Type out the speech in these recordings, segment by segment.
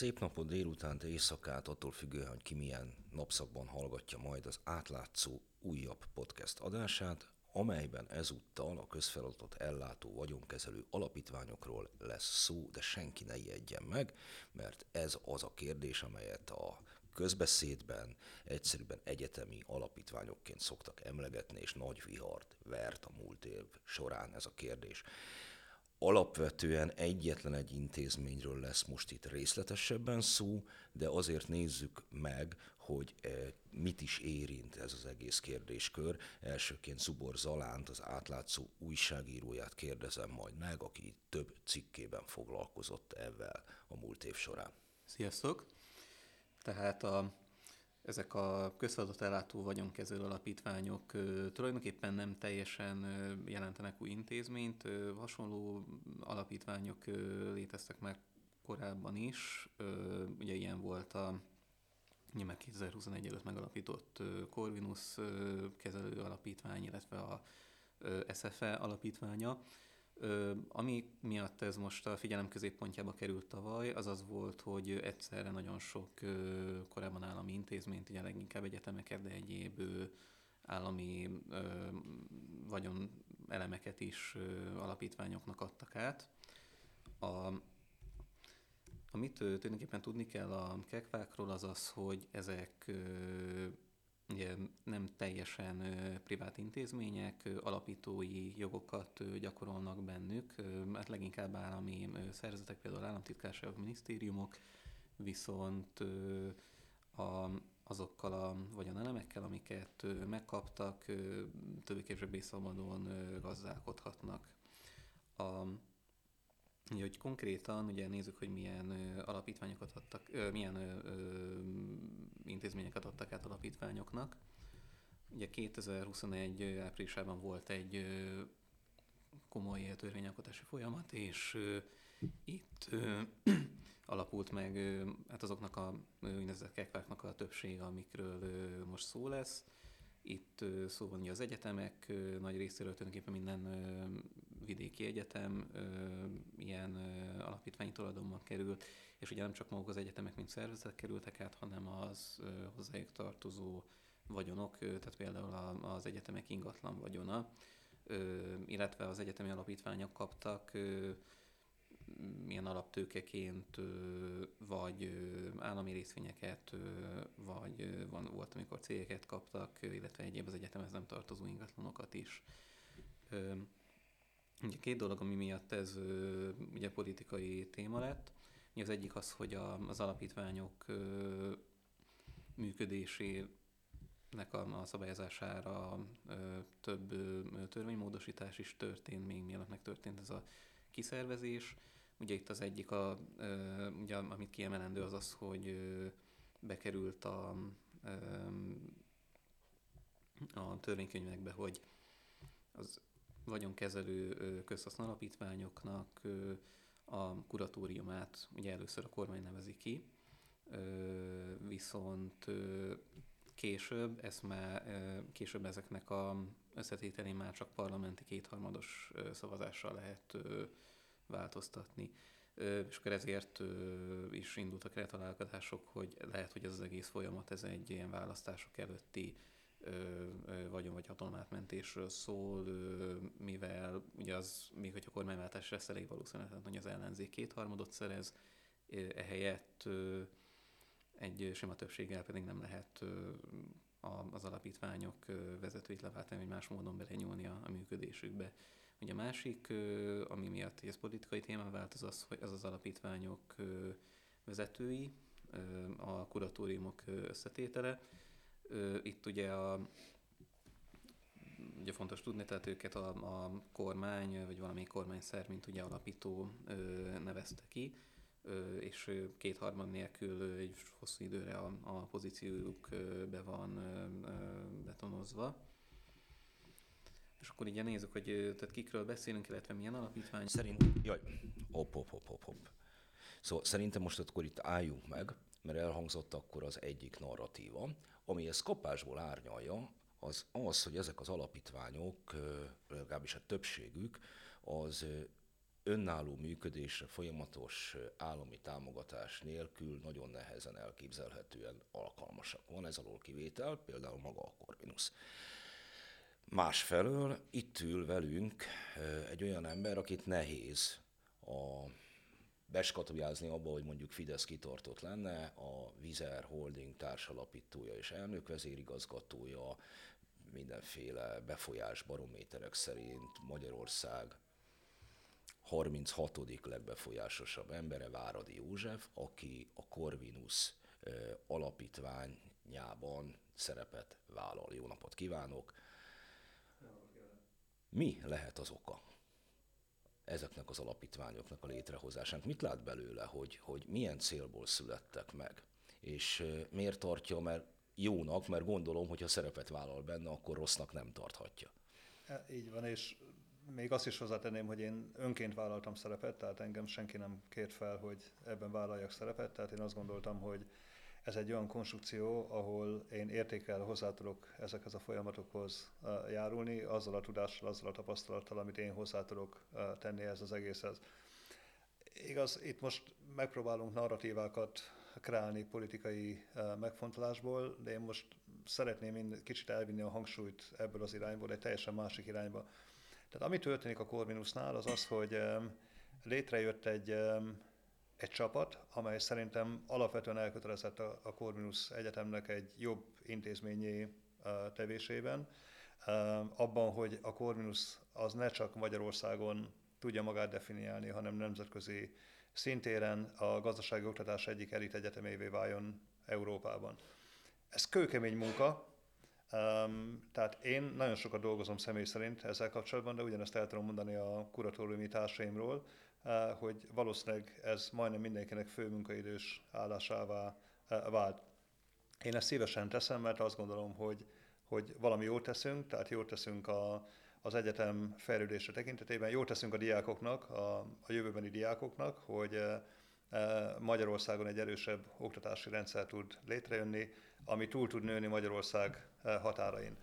Szép napot, délutánt, éjszakát, attól függően, hogy ki milyen napszakban hallgatja majd az átlátszó újabb podcast adását, amelyben ezúttal a közfeladatot ellátó vagyonkezelő alapítványokról lesz szó, de senki ne ijedjen meg, mert ez az a kérdés, amelyet a közbeszédben egyszerűen egyetemi alapítványokként szoktak emlegetni, és nagy vihart vert a múlt év során ez a kérdés. Alapvetően egyetlen egy intézményről lesz most itt részletesebben szó, de azért nézzük meg, hogy eh, mit is érint ez az egész kérdéskör. Elsőként Zubor Zalánt, az átlátszó újságíróját kérdezem majd meg, aki több cikkében foglalkozott ezzel a múlt év során. Sziasztok! Tehát a ezek a közfeladat ellátó vagyonkezelő alapítványok tulajdonképpen nem teljesen jelentenek új intézményt, hasonló alapítványok léteztek már korábban is, ugye ilyen volt a nyilván 2021 előtt megalapított Corvinus kezelő alapítvány, illetve a SFE alapítványa. Ami miatt ez most a figyelem középpontjába került tavaly, az az volt, hogy egyszerre nagyon sok korábban állami intézményt, ugye leginkább egyetemeket, de egyéb állami vagyon elemeket is alapítványoknak adtak át. A, amit tulajdonképpen tudni kell a kekvákról, az az, hogy ezek ugye nem teljesen privát intézmények, alapítói jogokat gyakorolnak bennük, hát leginkább állami szervezetek, például államtitkárságok, minisztériumok, viszont a, azokkal a elemekkel, amiket megkaptak, többé-kevésbé szabadon gazdálkodhatnak. A, hogy konkrétan ugye nézzük, hogy milyen alapítványokat adtak, milyen intézményeket adtak át alapítványoknak. Ugye 2021 áprilisában volt egy komoly törvényalkotási folyamat, és itt alapult meg hát azoknak a úgynevezett kekváknak a többsége, amikről most szó lesz itt szó van az egyetemek nagy részéről, tulajdonképpen minden vidéki egyetem ilyen alapítványi tulajdonban került, és ugye nem csak maguk az egyetemek, mint szervezetek kerültek át, hanem az hozzájuk tartozó vagyonok, tehát például az egyetemek ingatlan vagyona, illetve az egyetemi alapítványok kaptak milyen alaptőkeként, vagy állami részvényeket, vagy van, volt, amikor cégeket kaptak, illetve egyéb az egyetemhez nem tartozó ingatlanokat is. Ugye két dolog, ami miatt ez ugye politikai téma lett. Az egyik az, hogy a, az alapítványok működésének a, a szabályozására több törvénymódosítás is történt, még mielőtt megtörtént ez a kiszervezés. Ugye itt az egyik, a, ugye, amit kiemelendő az az, hogy bekerült a, a törvénykönyvekbe, hogy az vagyonkezelő közhasznú alapítványoknak a kuratóriumát ugye először a kormány nevezi ki, viszont később, ez már, később ezeknek a összetételén már csak parlamenti kétharmados szavazással lehet változtatni. És akkor ezért is indultak retalálkozások, hogy lehet, hogy ez az egész folyamat ez egy ilyen választások előtti vagyon vagy hatalomátmentésről szól, mivel ugye az, még hogyha kormányváltás lesz elég valószínűleg, hogy az ellenzék kétharmadot szerez, ehelyett egy sima többséggel pedig nem lehet az alapítványok vezetőit leváltani, vagy más módon belenyúlni a, a működésükbe. Ugye a másik, ami miatt ez politikai téma vált, az az, hogy az az alapítványok vezetői, a kuratóriumok összetétele. Itt ugye a ugye fontos tudni, tehát őket a, a kormány, vagy valami kormányszer, mint ugye alapító nevezte ki, és kétharmad nélkül egy hosszú időre a, a pozíciójuk be van betonozva. És akkor így nézzük, hogy tehát kikről beszélünk, illetve milyen alapítvány. Szerint, jaj, hop, hop, hop, hop, hop. Szóval szerintem most akkor itt álljunk meg, mert elhangzott akkor az egyik narratíva, ami ezt kapásból árnyalja, az az, hogy ezek az alapítványok, legalábbis a többségük, az önálló működésre folyamatos állami támogatás nélkül nagyon nehezen elképzelhetően alkalmasak. Van ez alól kivétel, például maga a Corvinus. Másfelől itt ül velünk egy olyan ember, akit nehéz a beskatujázni abba, hogy mondjuk Fidesz kitartott lenne, a Vizer Holding társalapítója és elnök vezérigazgatója, mindenféle befolyás barométerek szerint Magyarország 36. legbefolyásosabb embere Váradi József, aki a Corvinus alapítványában szerepet vállal. Jó napot kívánok! Mi lehet az oka ezeknek az alapítványoknak a létrehozásának? Mit lát belőle, hogy, hogy milyen célból születtek meg? És miért tartja, mert jónak, mert gondolom, hogy ha szerepet vállal benne, akkor rossznak nem tarthatja. E, így van, és még azt is hozzátenném, hogy én önként vállaltam szerepet, tehát engem senki nem kért fel, hogy ebben vállaljak szerepet, tehát én azt gondoltam, hogy ez egy olyan konstrukció, ahol én értékel hozzá tudok ezekhez a folyamatokhoz e, járulni, azzal a tudással, azzal a tapasztalattal, amit én hozzá tudok e, tenni ez az egészhez. Igaz, itt most megpróbálunk narratívákat kreálni politikai megfontolásból, de én most szeretném én kicsit elvinni a hangsúlyt ebből az irányból egy teljesen másik irányba. Tehát ami történik a Corvinusnál, az az, hogy létrejött egy, egy csapat, amely szerintem alapvetően elkötelezett a Corvinus Egyetemnek egy jobb intézményé tevésében, abban, hogy a Corvinus az ne csak Magyarországon tudja magát definiálni, hanem nemzetközi szintéren a gazdasági oktatás egyik elit egyetemévé váljon Európában. Ez kőkemény munka, tehát én nagyon sokat dolgozom személy szerint ezzel kapcsolatban, de ugyanezt el tudom mondani a kuratóriumi társaimról, hogy valószínűleg ez majdnem mindenkinek fő munkaidős állásává uh, vált. Én ezt szívesen teszem, mert azt gondolom, hogy, hogy valami jót teszünk, tehát jót teszünk a, az egyetem fejlődése tekintetében. Jót teszünk a diákoknak, a, a jövőbeni diákoknak, hogy e, e, Magyarországon egy erősebb oktatási rendszer tud létrejönni, ami túl tud nőni Magyarország határain.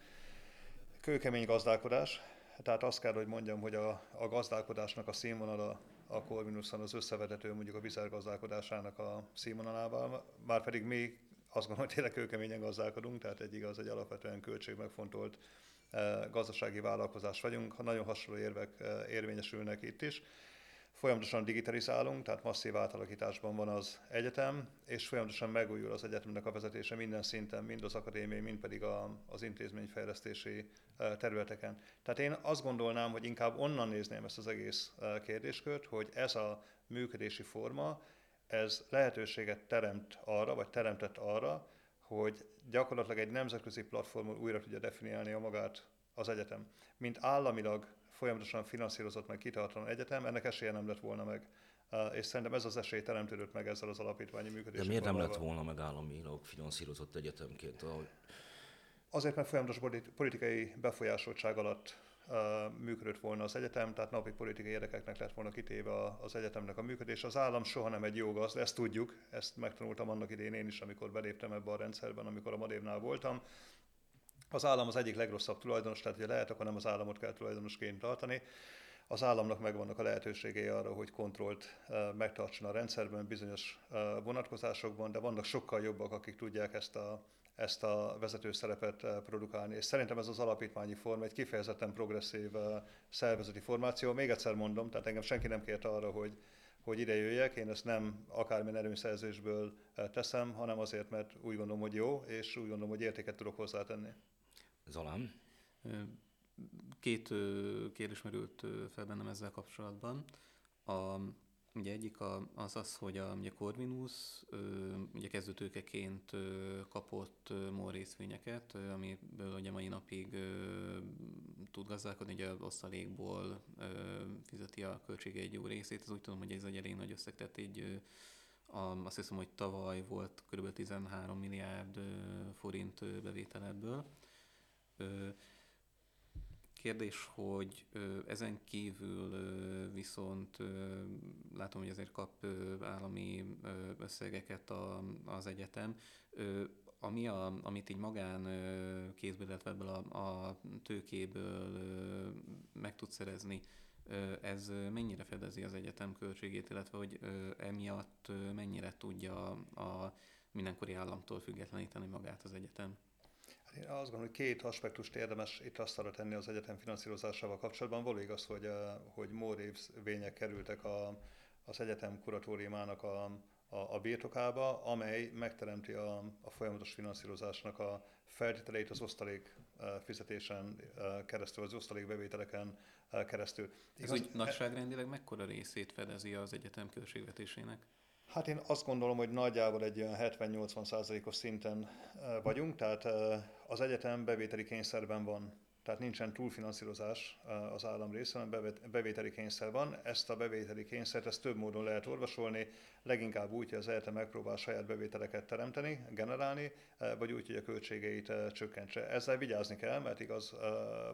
Kőkemény gazdálkodás, tehát azt kell, hogy mondjam, hogy a, a gazdálkodásnak a színvonala a Corvinuson az összevetető mondjuk a vizer gazdálkodásának a színvonalával, már pedig mi azt gondolom, hogy tényleg kőkeményen gazdálkodunk, tehát egy igaz, egy alapvetően költségmegfontolt gazdasági vállalkozás vagyunk, nagyon hasonló érvek érvényesülnek itt is. Folyamatosan digitalizálunk, tehát masszív átalakításban van az egyetem, és folyamatosan megújul az egyetemnek a vezetése minden szinten, mind az akadémiai, mind pedig a, az intézményfejlesztési területeken. Tehát én azt gondolnám, hogy inkább onnan nézném ezt az egész kérdéskört, hogy ez a működési forma, ez lehetőséget teremt arra, vagy teremtett arra, hogy gyakorlatilag egy nemzetközi platformon újra tudja definiálni a magát az egyetem. Mint államilag folyamatosan finanszírozott meg kitartóan egyetem, ennek esélye nem lett volna meg. És szerintem ez az esély teremtődött meg ezzel az alapítványi működéssel. De miért nem lett volna meg államilag finanszírozott egyetemként? Azért, mert folyamatos politikai befolyásoltság alatt működött volna az egyetem, tehát napi politikai érdekeknek lett volna kitéve az egyetemnek a működés. Az állam soha nem egy jó gazda, ezt tudjuk, ezt megtanultam annak idén én is, amikor beléptem ebbe a rendszerben, amikor a Madévnál voltam. Az állam az egyik legrosszabb tulajdonos, tehát hogy lehet, akkor nem az államot kell tulajdonosként tartani. Az államnak megvannak a lehetőségei arra, hogy kontrollt megtartson a rendszerben bizonyos vonatkozásokban, de vannak sokkal jobbak, akik tudják ezt a ezt a vezető szerepet produkálni. És szerintem ez az alapítványi forma egy kifejezetten progresszív szervezeti formáció. Még egyszer mondom, tehát engem senki nem kért arra, hogy, hogy ide jöjjek, én ezt nem akármilyen erőszerzésből teszem, hanem azért, mert úgy gondolom, hogy jó, és úgy gondolom, hogy értéket tudok hozzátenni. Zalán? Két kérdés merült fel bennem ezzel kapcsolatban. A Ugye egyik a, az az, hogy a ugye Corvinus ugye kezdőtőkeként kapott MOL részvényeket, amiből ugye mai napig tud gazdálkodni, ugye osztalékból fizeti a költsége egy jó részét. Ez úgy tudom, hogy ez egy elég nagy összeg, tehát egy a, azt hiszem, hogy tavaly volt kb. 13 milliárd forint bevétel ebből. Kérdés, hogy ezen kívül viszont látom, hogy ezért kap állami összegeket az egyetem. Ami a, amit így magán kézből, illetve ebből a, a tőkéből meg tud szerezni, Ez mennyire fedezi az egyetem költségét, illetve hogy emiatt mennyire tudja a mindenkori államtól függetleníteni magát az egyetem? Én azt gondolom, hogy két aspektust érdemes itt asztalra tenni az egyetem finanszírozásával kapcsolatban. Való igaz, hogy, hogy vények kerültek a, az egyetem kuratóriumának a, a, a birtokába, amely megteremti a, a folyamatos finanszírozásnak a feltételeit az osztalék fizetésen keresztül, az osztalék bevételeken keresztül. Ez úgy nagyságrendileg mekkora részét fedezi az egyetem költségvetésének? Hát én azt gondolom, hogy nagyjából egy olyan 70-80 százalékos szinten vagyunk, tehát az egyetem bevételi kényszerben van tehát nincsen túlfinanszírozás az állam részéről, hanem bevételi kényszer van. Ezt a bevételi kényszert ezt több módon lehet orvosolni, leginkább úgy, hogy az ELTE megpróbál saját bevételeket teremteni, generálni, vagy úgy, hogy a költségeit csökkentse. Ezzel vigyázni kell, mert igaz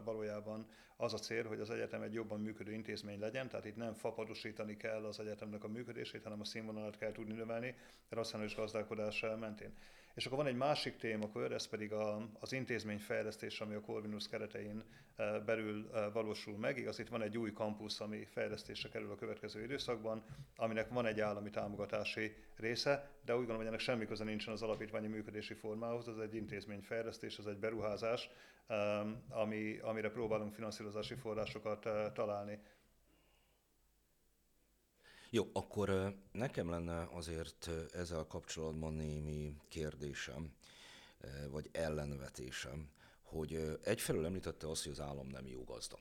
valójában az a cél, hogy az egyetem egy jobban működő intézmény legyen, tehát itt nem fapadosítani kell az egyetemnek a működését, hanem a színvonalat kell tudni növelni racionális gazdálkodás mentén. És akkor van egy másik témakör, ez pedig a, az intézményfejlesztés, ami a Corvinus keretein e, belül e, valósul meg. Igaz, itt van egy új kampusz, ami fejlesztésre kerül a következő időszakban, aminek van egy állami támogatási része, de úgy gondolom, hogy ennek semmi köze nincsen az alapítványi működési formához, ez egy intézményfejlesztés, ez egy beruházás, e, ami, amire próbálunk finanszírozási forrásokat találni. Jó, akkor nekem lenne azért ezzel kapcsolatban némi kérdésem, vagy ellenvetésem, hogy egyfelől említette azt, hogy az állam nem jó gazda.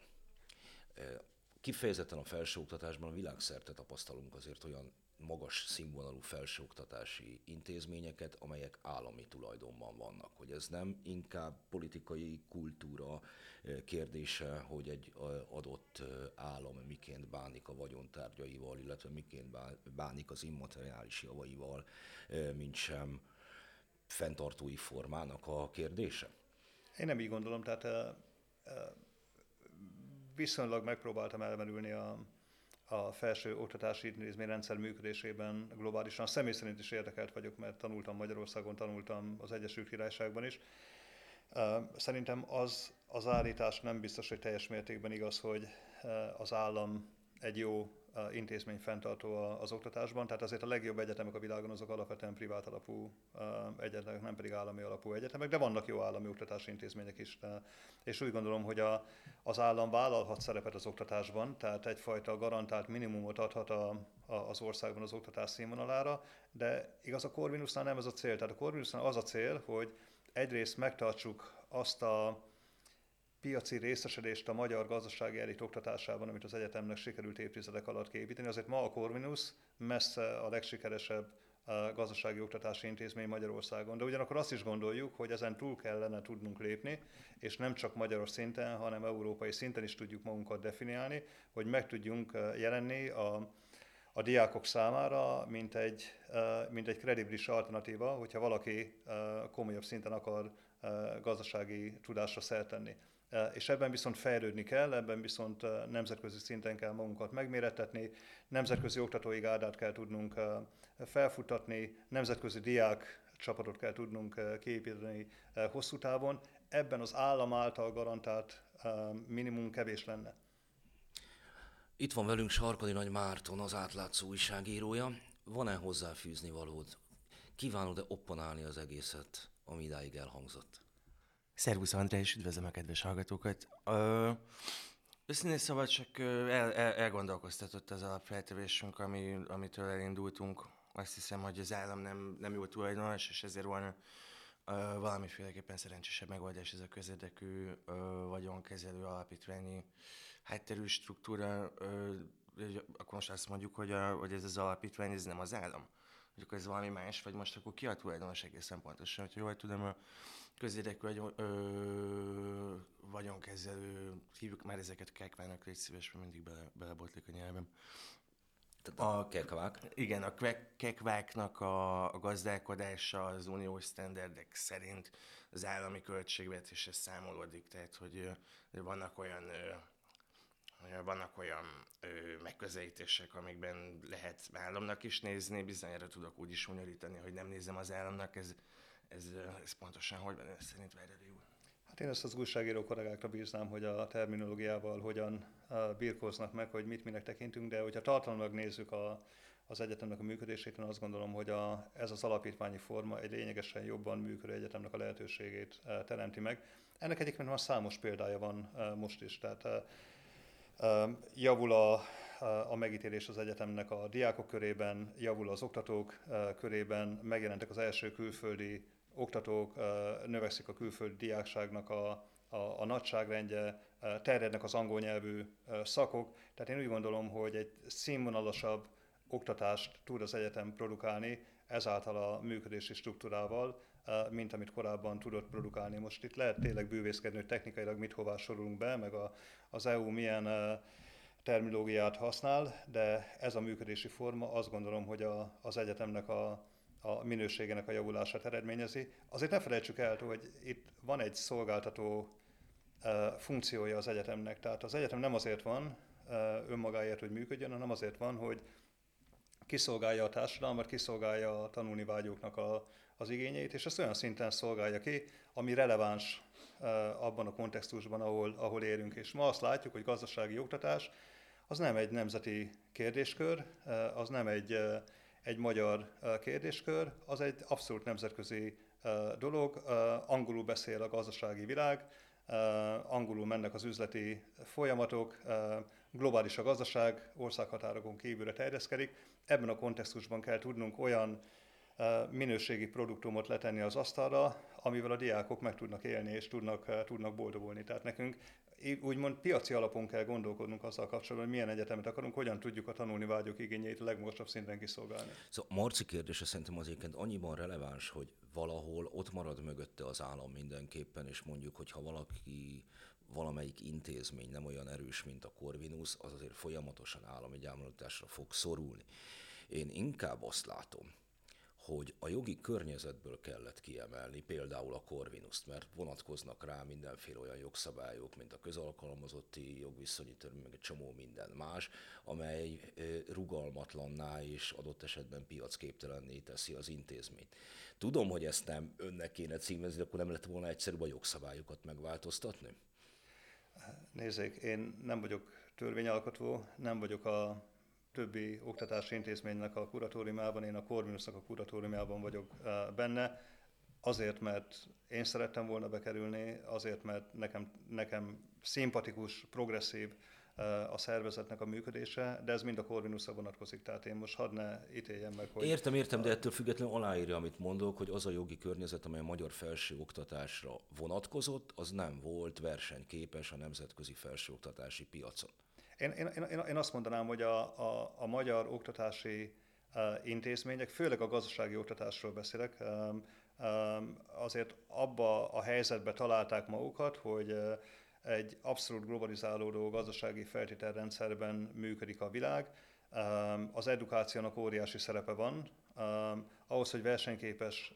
Kifejezetten a felsőoktatásban világszerte tapasztalunk azért olyan magas színvonalú felsőoktatási intézményeket, amelyek állami tulajdonban vannak. Hogy ez nem inkább politikai kultúra kérdése, hogy egy adott állam miként bánik a vagyontárgyaival, illetve miként bánik az immateriális javaival, mint sem fenntartói formának a kérdése? Én nem így gondolom, tehát viszonylag megpróbáltam elmerülni a, a felső oktatási intézményrendszer működésében globálisan. Személy szerint is érdekelt vagyok, mert tanultam Magyarországon, tanultam az Egyesült Királyságban is. Szerintem az, az állítás nem biztos, hogy teljes mértékben igaz, hogy az állam egy jó intézmény fenntartó az oktatásban, tehát azért a legjobb egyetemek a világon azok alapvetően privát alapú egyetemek, nem pedig állami alapú egyetemek, de vannak jó állami oktatási intézmények is. És úgy gondolom, hogy a, az állam vállalhat szerepet az oktatásban, tehát egyfajta garantált minimumot adhat a, a, az országban az oktatás színvonalára, de igaz a Corvinusnál nem ez a cél. Tehát a Corvinusnál az a cél, hogy egyrészt megtartsuk azt a piaci részesedést a magyar gazdasági elit oktatásában, amit az egyetemnek sikerült évtizedek alatt képíteni. Azért ma a Corvinus messze a legsikeresebb gazdasági oktatási intézmény Magyarországon. De ugyanakkor azt is gondoljuk, hogy ezen túl kellene tudnunk lépni, és nem csak magyaros szinten, hanem európai szinten is tudjuk magunkat definiálni, hogy meg tudjunk jelenni a, a diákok számára, mint egy, mint egy kredibilis alternatíva, hogyha valaki komolyabb szinten akar gazdasági tudásra szert tenni. És ebben viszont fejlődni kell, ebben viszont nemzetközi szinten kell magunkat megmérettetni, nemzetközi oktatói gárdát kell tudnunk felfutatni, nemzetközi diák csapatot kell tudnunk kiépíteni hosszú távon. Ebben az állam által garantált minimum kevés lenne. Itt van velünk Sarkadi Nagy Márton, az átlátszó újságírója. Van-e hozzáfűzni valód? Kívánod-e opponálni az egészet, ami idáig elhangzott? Szervusz André, és üdvözlöm a kedves hallgatókat. Ö, őszintén szóval csak el, el, elgondolkoztatott az alapfeltevésünk, ami, amitől elindultunk. Azt hiszem, hogy az állam nem, nem jó tulajdonos, és ezért volna ö, valamiféleképpen szerencsésebb megoldás ez a közérdekű vagyonkezelő alapítványi hátterű struktúra. Ö, akkor most azt mondjuk, hogy, a, hogy ez az alapítvány, ez nem az állam. Hogy akkor ez valami más, vagy most akkor ki a tulajdonos egészen pontosan. Hogyha jól tudom, a közérdekű vagy, ö, vagyonkezelő, hívjuk már ezeket kekvának, légy szíves, mert mindig bele, belebotlik a nyelvem. A kekvák? Igen, a kekváknak a, a gazdálkodása az uniós sztenderdek szerint az állami költségvetésre számolódik, tehát hogy vannak olyan vannak olyan ö, megközelítések, amikben lehet államnak is nézni, bizonyára tudok úgy is hogy nem nézem az államnak, ez ez, ez pontosan hogy van ez szerint Várjadi úr? Hát én ezt az újságíró kollégákra bíznám, hogy a terminológiával hogyan birkóznak meg, hogy mit minek tekintünk, de hogyha tartalmilag nézzük a, az egyetemnek a működését, én azt gondolom, hogy a, ez az alapítványi forma egy lényegesen jobban működő egyetemnek a lehetőségét teremti meg. Ennek egyébként már számos példája van most is, tehát javul a, a megítélés az egyetemnek a diákok körében, javul az oktatók körében, megjelentek az első külföldi oktatók, növekszik a külföldi diákságnak a, a, a nagyságrendje, terjednek az angol nyelvű szakok, tehát én úgy gondolom, hogy egy színvonalasabb oktatást tud az egyetem produkálni, ezáltal a működési struktúrával, mint amit korábban tudott produkálni. Most itt lehet tényleg bűvészkedni, hogy technikailag mit hová sorolunk be, meg a, az EU milyen terminológiát használ, de ez a működési forma azt gondolom, hogy a, az egyetemnek a, a minőségének a javulását eredményezi. Azért ne felejtsük el, hogy itt van egy szolgáltató funkciója az egyetemnek. Tehát az egyetem nem azért van önmagáért, hogy működjön, hanem azért van, hogy kiszolgálja a társadalmat, kiszolgálja a tanulni vágyóknak a, az igényeit, és ezt olyan szinten szolgálja ki, ami releváns abban a kontextusban, ahol, ahol érünk. És ma azt látjuk, hogy gazdasági oktatás az nem egy nemzeti kérdéskör, az nem egy, egy magyar kérdéskör, az egy abszolút nemzetközi dolog. Angolul beszél a gazdasági világ, angolul mennek az üzleti folyamatok, globális a gazdaság, országhatárokon kívülre terjeszkedik. Ebben a kontextusban kell tudnunk olyan minőségi produktumot letenni az asztalra, amivel a diákok meg tudnak élni és tudnak, tudnak boldogulni. Tehát nekünk úgymond piaci alapon kell gondolkodnunk azzal kapcsolatban, hogy milyen egyetemet akarunk, hogyan tudjuk a tanulni vágyók igényeit a legmagasabb szinten kiszolgálni. Szóval Marci kérdése szerintem azért annyiban releváns, hogy valahol ott marad mögötte az állam mindenképpen, és mondjuk, hogyha valaki valamelyik intézmény nem olyan erős, mint a Corvinus, az azért folyamatosan állami gyámolításra fog szorulni. Én inkább azt látom, hogy a jogi környezetből kellett kiemelni például a Corvinuszt, mert vonatkoznak rá mindenféle olyan jogszabályok, mint a közalkalmazotti jogviszonyítő, meg egy csomó minden más, amely rugalmatlanná és adott esetben piacképtelenné teszi az intézményt. Tudom, hogy ezt nem önnek kéne címezni, akkor nem lett volna egyszerűbb a jogszabályokat megváltoztatni? Nézzék, én nem vagyok törvényalkotó, nem vagyok a többi oktatási intézménynek a kuratóriumában, én a Corvinusnak a kuratóriumában vagyok benne, azért, mert én szerettem volna bekerülni, azért, mert nekem, nekem szimpatikus, progresszív a szervezetnek a működése, de ez mind a Corvinusra vonatkozik, tehát én most hadd ne ítéljem meg, hogy... Értem, értem, de ettől függetlenül aláírja, amit mondok, hogy az a jogi környezet, amely a magyar felsőoktatásra vonatkozott, az nem volt versenyképes a nemzetközi felsőoktatási piacon. Én, én, én, én azt mondanám, hogy a, a, a magyar oktatási intézmények, főleg a gazdasági oktatásról beszélek, azért abba a helyzetbe találták magukat, hogy egy abszolút globalizálódó gazdasági feltételrendszerben működik a világ. Az edukációnak óriási szerepe van, ahhoz, hogy versenyképes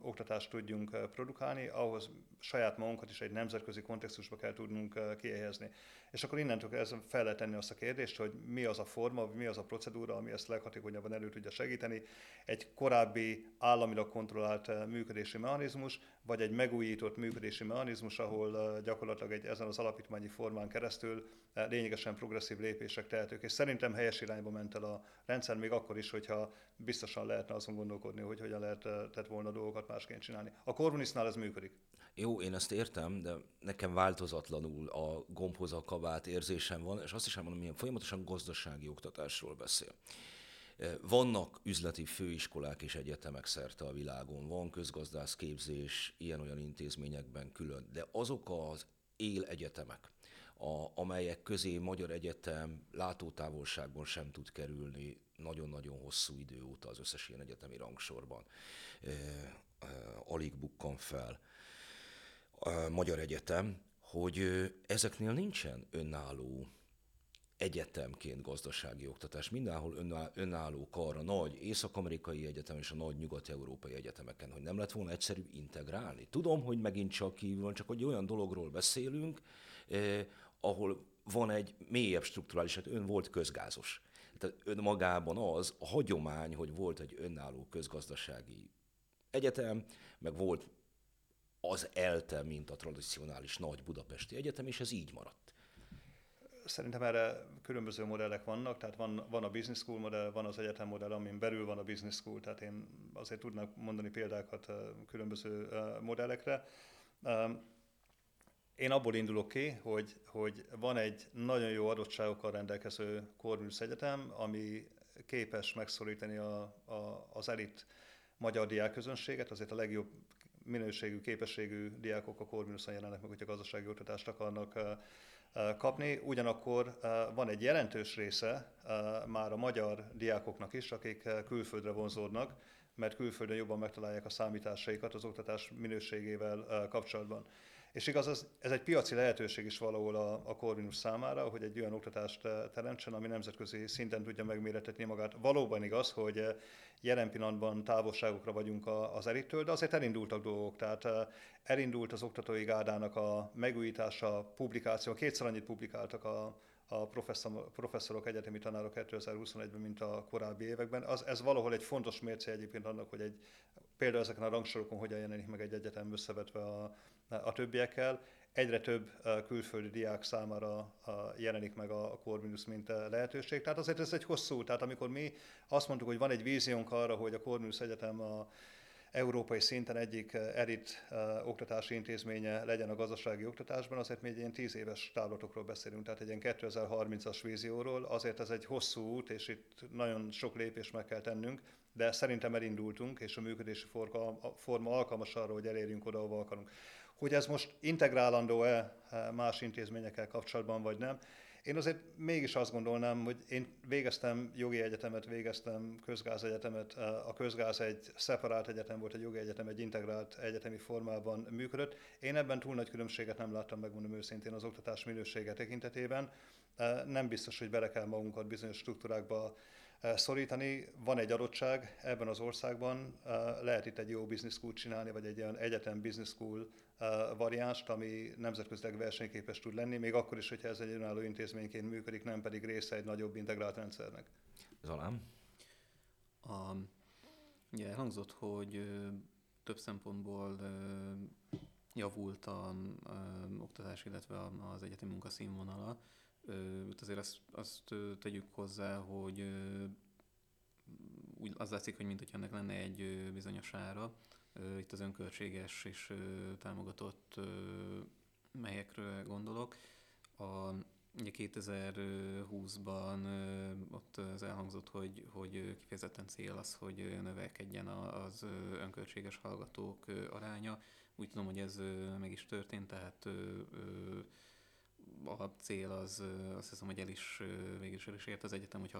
oktatást tudjunk produkálni, ahhoz saját magunkat is egy nemzetközi kontextusba kell tudnunk kihelyezni. És akkor innentől kezdve fel lehet tenni azt a kérdést, hogy mi az a forma, mi az a procedúra, ami ezt leghatékonyabban elő tudja segíteni. Egy korábbi államilag kontrollált működési mechanizmus, vagy egy megújított működési mechanizmus, ahol gyakorlatilag egy ezen az alapítványi formán keresztül lényegesen progresszív lépések tehetők. És szerintem helyes irányba ment el a rendszer, még akkor is, hogyha biztosan lehetne azon gondolkodni, hogy hogyan lehetett volna dolgokat másként csinálni. A Corvinisnál ez működik. Jó, én ezt értem, de nekem változatlanul a gombhoz a kabát érzésem van, és azt is elmondom, hogy folyamatosan gazdasági oktatásról beszél. Eh, vannak üzleti főiskolák és egyetemek szerte a világon, van közgazdász képzés ilyen-olyan intézményekben külön, de azok az élegyetemek, a, amelyek közé Magyar Egyetem látótávolságban sem tud kerülni nagyon-nagyon hosszú idő óta az összes ilyen egyetemi rangsorban. Alig bukkan fel a Magyar Egyetem, hogy ezeknél nincsen önálló egyetemként gazdasági oktatás. Mindenhol önálló kar a nagy észak-amerikai egyetem és a nagy nyugat-európai egyetemeken, hogy nem lett volna egyszerű integrálni. Tudom, hogy megint csak kívül csak hogy olyan dologról beszélünk, eh, ahol van egy mélyebb strukturális, hát ön volt közgázos. Tehát önmagában az a hagyomány, hogy volt egy önálló közgazdasági egyetem, meg volt az ELTE, mint a tradicionális nagy budapesti egyetem, és ez így maradt. Szerintem erre különböző modellek vannak, tehát van, van a business school modell, van az egyetem modell, amin belül van a business school, tehát én azért tudnak mondani példákat különböző modellekre. Én abból indulok ki, hogy, hogy van egy nagyon jó adottságokkal rendelkező Corvinus Egyetem, ami képes megszorítani a, a, az elit magyar diákközönséget, azért a legjobb minőségű, képességű diákok a Corvinuson jelennek meg, hogyha gazdasági oktatást akarnak kapni. Ugyanakkor van egy jelentős része már a magyar diákoknak is, akik külföldre vonzódnak, mert külföldön jobban megtalálják a számításaikat az oktatás minőségével kapcsolatban. És igaz, ez, ez egy piaci lehetőség is valahol a, a Corvinus számára, hogy egy olyan oktatást eh, teremtsen, ami nemzetközi szinten tudja megméretetni magát. Valóban igaz, hogy eh, jelen pillanatban távolságokra vagyunk az elittől, de azért elindultak dolgok. Tehát eh, elindult az oktatói gárdának a megújítása, publikáció, kétszer annyit publikáltak a, a professzor, professzorok, egyetemi tanárok 2021-ben, mint a korábbi években. Az, ez valahol egy fontos mérce egyébként annak, hogy egy, például ezeken a rangsorokon hogyan jelenik meg egy egyetem összevetve a, a többiekkel. Egyre több külföldi diák számára jelenik meg a Corvinus mint lehetőség. Tehát azért ez egy hosszú, tehát amikor mi azt mondtuk, hogy van egy víziónk arra, hogy a Corvinus Egyetem a európai szinten egyik elit oktatási intézménye legyen a gazdasági oktatásban, azért még ilyen tíz éves távlatokról beszélünk, tehát egy ilyen 2030-as vízióról, azért ez egy hosszú út, és itt nagyon sok lépés meg kell tennünk, de szerintem elindultunk, és a működési forma alkalmas arra, hogy elérjünk oda, ahova akarunk. Hogy ez most integrálandó-e eh, más intézményekkel kapcsolatban, vagy nem, én azért mégis azt gondolnám, hogy én végeztem jogi egyetemet, végeztem közgáz egyetemet, eh, a közgáz egy szeparált egyetem volt, egy jogi egyetem egy integrált egyetemi formában működött. Én ebben túl nagy különbséget nem láttam, megmondom őszintén, az oktatás minősége tekintetében. Eh, nem biztos, hogy bele kell magunkat bizonyos struktúrákba szorítani. Van egy adottság ebben az országban, lehet itt egy jó business school csinálni, vagy egy olyan egyetem business school variánst, ami nemzetközileg versenyképes tud lenni, még akkor is, hogyha ez egy önálló intézményként működik, nem pedig része egy nagyobb integrált rendszernek. Zalám? A, ugye elhangzott, hogy több szempontból javult a, a, oktatás, illetve az egyetemi munkaszínvonala. Itt azért azt, azt tegyük hozzá, hogy úgy az látszik, hogy mint ennek lenne egy bizonyos ára. Itt az önköltséges és támogatott melyekről gondolok. A, ugye 2020-ban ott az elhangzott, hogy, hogy kifejezetten cél az, hogy növelkedjen az önköltséges hallgatók aránya. Úgy tudom, hogy ez meg is történt, tehát a cél az azt hiszem, hogy el is végül is el is ért az egyetem, hogy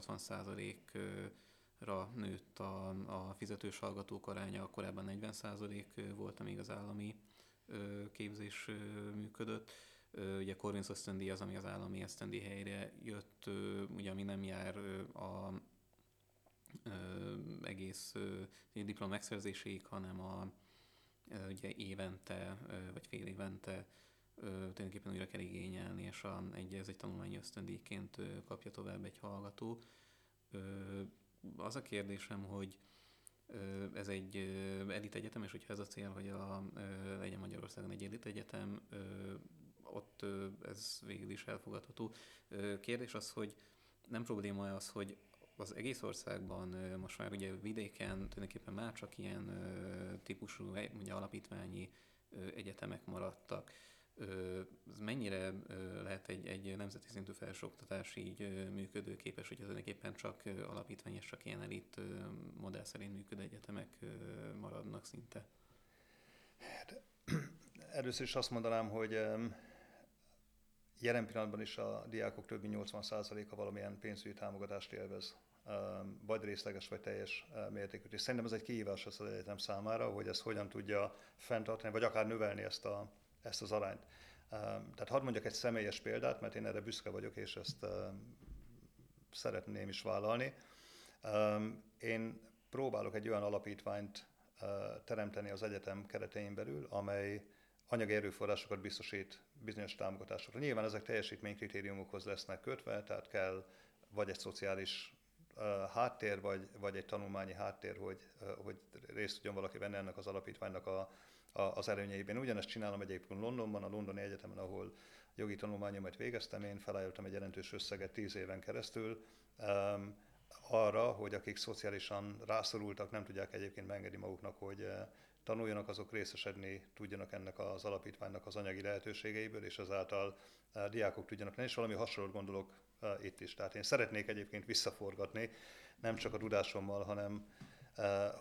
60%-ra nőtt a, a fizetős hallgatók aránya, korábban 40% volt, amíg az állami képzés működött. Ugye Corvinus ösztöndíj az, ami az állami ösztöndíj helyre jött, ugye ami nem jár a egész diplom megszerzéséig, hanem a ugye évente vagy fél évente tulajdonképpen újra kell igényelni, és a, egy, ez egy tanulmányi ösztöndíjként kapja tovább egy hallgató. Az a kérdésem, hogy ez egy elit egyetem, és hogyha ez a cél, hogy a, legyen Magyarországon egy elit egyetem, ott ez végül is elfogadható. Kérdés az, hogy nem probléma az, hogy az egész országban most már ugye vidéken tulajdonképpen már csak ilyen típusú ugye alapítványi egyetemek maradtak ez mennyire lehet egy, egy nemzeti szintű felsőoktatás így működőképes, hogy tulajdonképpen csak alapítvány és csak ilyen elit modell szerint működő egyetemek maradnak szinte? Hát, először is azt mondanám, hogy jelen pillanatban is a diákok több mint 80%-a valamilyen pénzügyi támogatást élvez vagy részleges, vagy teljes mértékű. És szerintem ez egy kihívás az egyetem számára, hogy ezt hogyan tudja fenntartani, vagy akár növelni ezt a, ezt az arányt. Tehát hadd mondjak egy személyes példát, mert én erre büszke vagyok, és ezt szeretném is vállalni. Én próbálok egy olyan alapítványt teremteni az egyetem keretein belül, amely anyagi erőforrásokat biztosít bizonyos támogatásokra. Nyilván ezek teljesítménykritériumokhoz lesznek kötve, tehát kell vagy egy szociális háttér, vagy, vagy egy tanulmányi háttér, hogy, hogy részt tudjon valaki venni ennek az alapítványnak a az előnyeiben. Ugyanezt csinálom egyébként Londonban, a Londoni Egyetemen, ahol jogi tanulmányomat végeztem, én felállítottam egy jelentős összeget tíz éven keresztül, um, arra, hogy akik szociálisan rászorultak, nem tudják egyébként megengedni maguknak, hogy uh, tanuljanak, azok részesedni tudjanak ennek az alapítványnak az anyagi lehetőségeiből, és ezáltal uh, diákok tudjanak lenni, és valami hasonlót gondolok uh, itt is. Tehát én szeretnék egyébként visszaforgatni, nem csak a tudásommal, hanem Eh,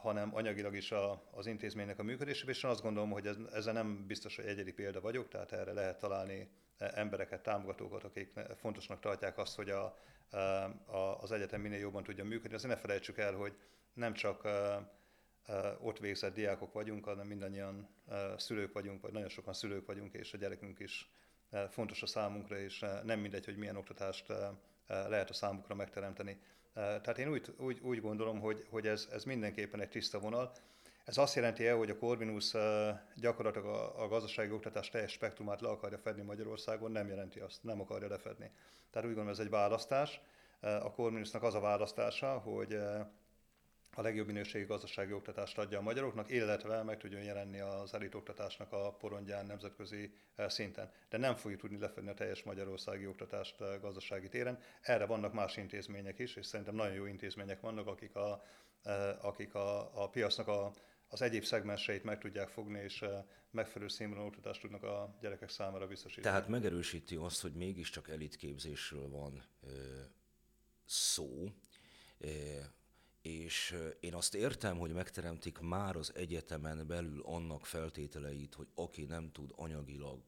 hanem anyagilag is a, az intézménynek a működésébe, és azt gondolom, hogy ez, ezzel nem biztos, hogy egyedi példa vagyok, tehát erre lehet találni eh, embereket, támogatókat, akik fontosnak tartják azt, hogy a, eh, a, az egyetem minél jobban tudja működni. Azért ne felejtsük el, hogy nem csak ott végzett diákok vagyunk, hanem mindannyian szülők vagyunk, vagy nagyon sokan szülők vagyunk, és a gyerekünk is fontos a számunkra, és nem mindegy, hogy milyen oktatást lehet a számukra megteremteni. Tehát én úgy, úgy, úgy gondolom, hogy, hogy ez, ez mindenképpen egy tiszta vonal. Ez azt jelenti el, hogy a Corvinus gyakorlatilag a, a gazdasági oktatás teljes spektrumát le akarja fedni Magyarországon, nem jelenti azt, nem akarja lefedni. Tehát úgy gondolom, ez egy választás. A Corvinusnak az a választása, hogy a legjobb minőségi gazdasági oktatást adja a magyaroknak, illetve meg tudjon jelenni az elit oktatásnak a porondján nemzetközi eh, szinten. De nem fogjuk tudni lefedni a teljes magyarországi oktatást eh, gazdasági téren. Erre vannak más intézmények is, és szerintem nagyon jó intézmények vannak, akik a, eh, akik a, a piacnak a, az egyéb szegmenseit meg tudják fogni, és megfelelő színvonalú oktatást tudnak a gyerekek számára biztosítani. Tehát megerősíti azt, hogy mégiscsak elitképzésről van szó, és én azt értem, hogy megteremtik már az egyetemen belül annak feltételeit, hogy aki nem tud anyagilag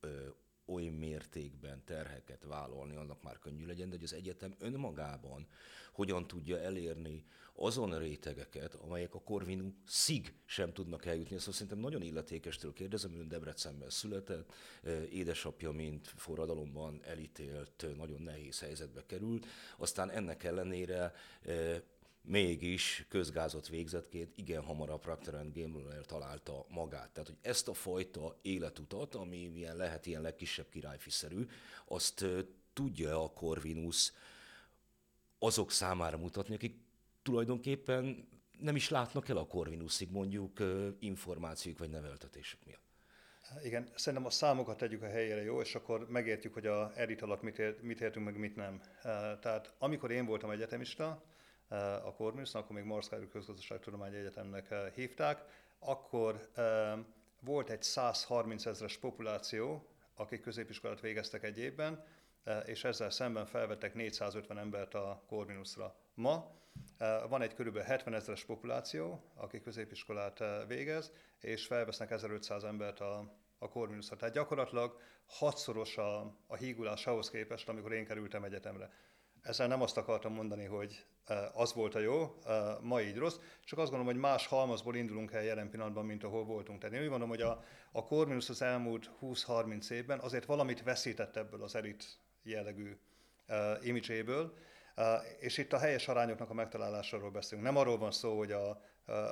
ö, oly mértékben terheket vállalni, annak már könnyű legyen, de hogy az egyetem önmagában hogyan tudja elérni azon rétegeket, amelyek a Corvinu szig sem tudnak eljutni. Szóval szerintem nagyon illetékestől kérdezem, ön Debrecenben született, édesapja, mint forradalomban elítélt, nagyon nehéz helyzetbe került, aztán ennek ellenére mégis közgázot végzettként igen hamar a Procter Gamble-nél találta magát. Tehát, hogy ezt a fajta életutat, ami ilyen lehet ilyen legkisebb királyfiszerű, azt tudja a Corvinus azok számára mutatni, akik tulajdonképpen nem is látnak el a Corvinusig mondjuk információk vagy neveltetésük miatt. Igen, szerintem a számokat tegyük a helyére, jó, és akkor megértjük, hogy a erit alatt mit, ért, mit értünk, meg mit nem. Tehát amikor én voltam egyetemista, a Corvinus, akkor még Marszkári Közgazdaságtudományi Egyetemnek eh, hívták, akkor eh, volt egy 130 ezres populáció, akik középiskolát végeztek egy évben, és ezzel szemben felvettek 450 embert a Corvinusra. Ma van egy kb. 70 ezeres populáció, aki középiskolát végez, és felvesznek 1500 embert a, a Corvinusra. Tehát gyakorlatilag hatszoros a, a hígulás ahhoz képest, amikor én kerültem egyetemre. Ezzel nem azt akartam mondani, hogy az volt a jó, ma így rossz, csak azt gondolom, hogy más halmazból indulunk el jelen pillanatban, mint ahol voltunk. Tehát én úgy gondolom, hogy a, a Corvinus az elmúlt 20-30 évben azért valamit veszített ebből az elit jellegű uh, imidzséből, uh, és itt a helyes arányoknak a megtalálásáról beszélünk. Nem arról van szó, hogy a,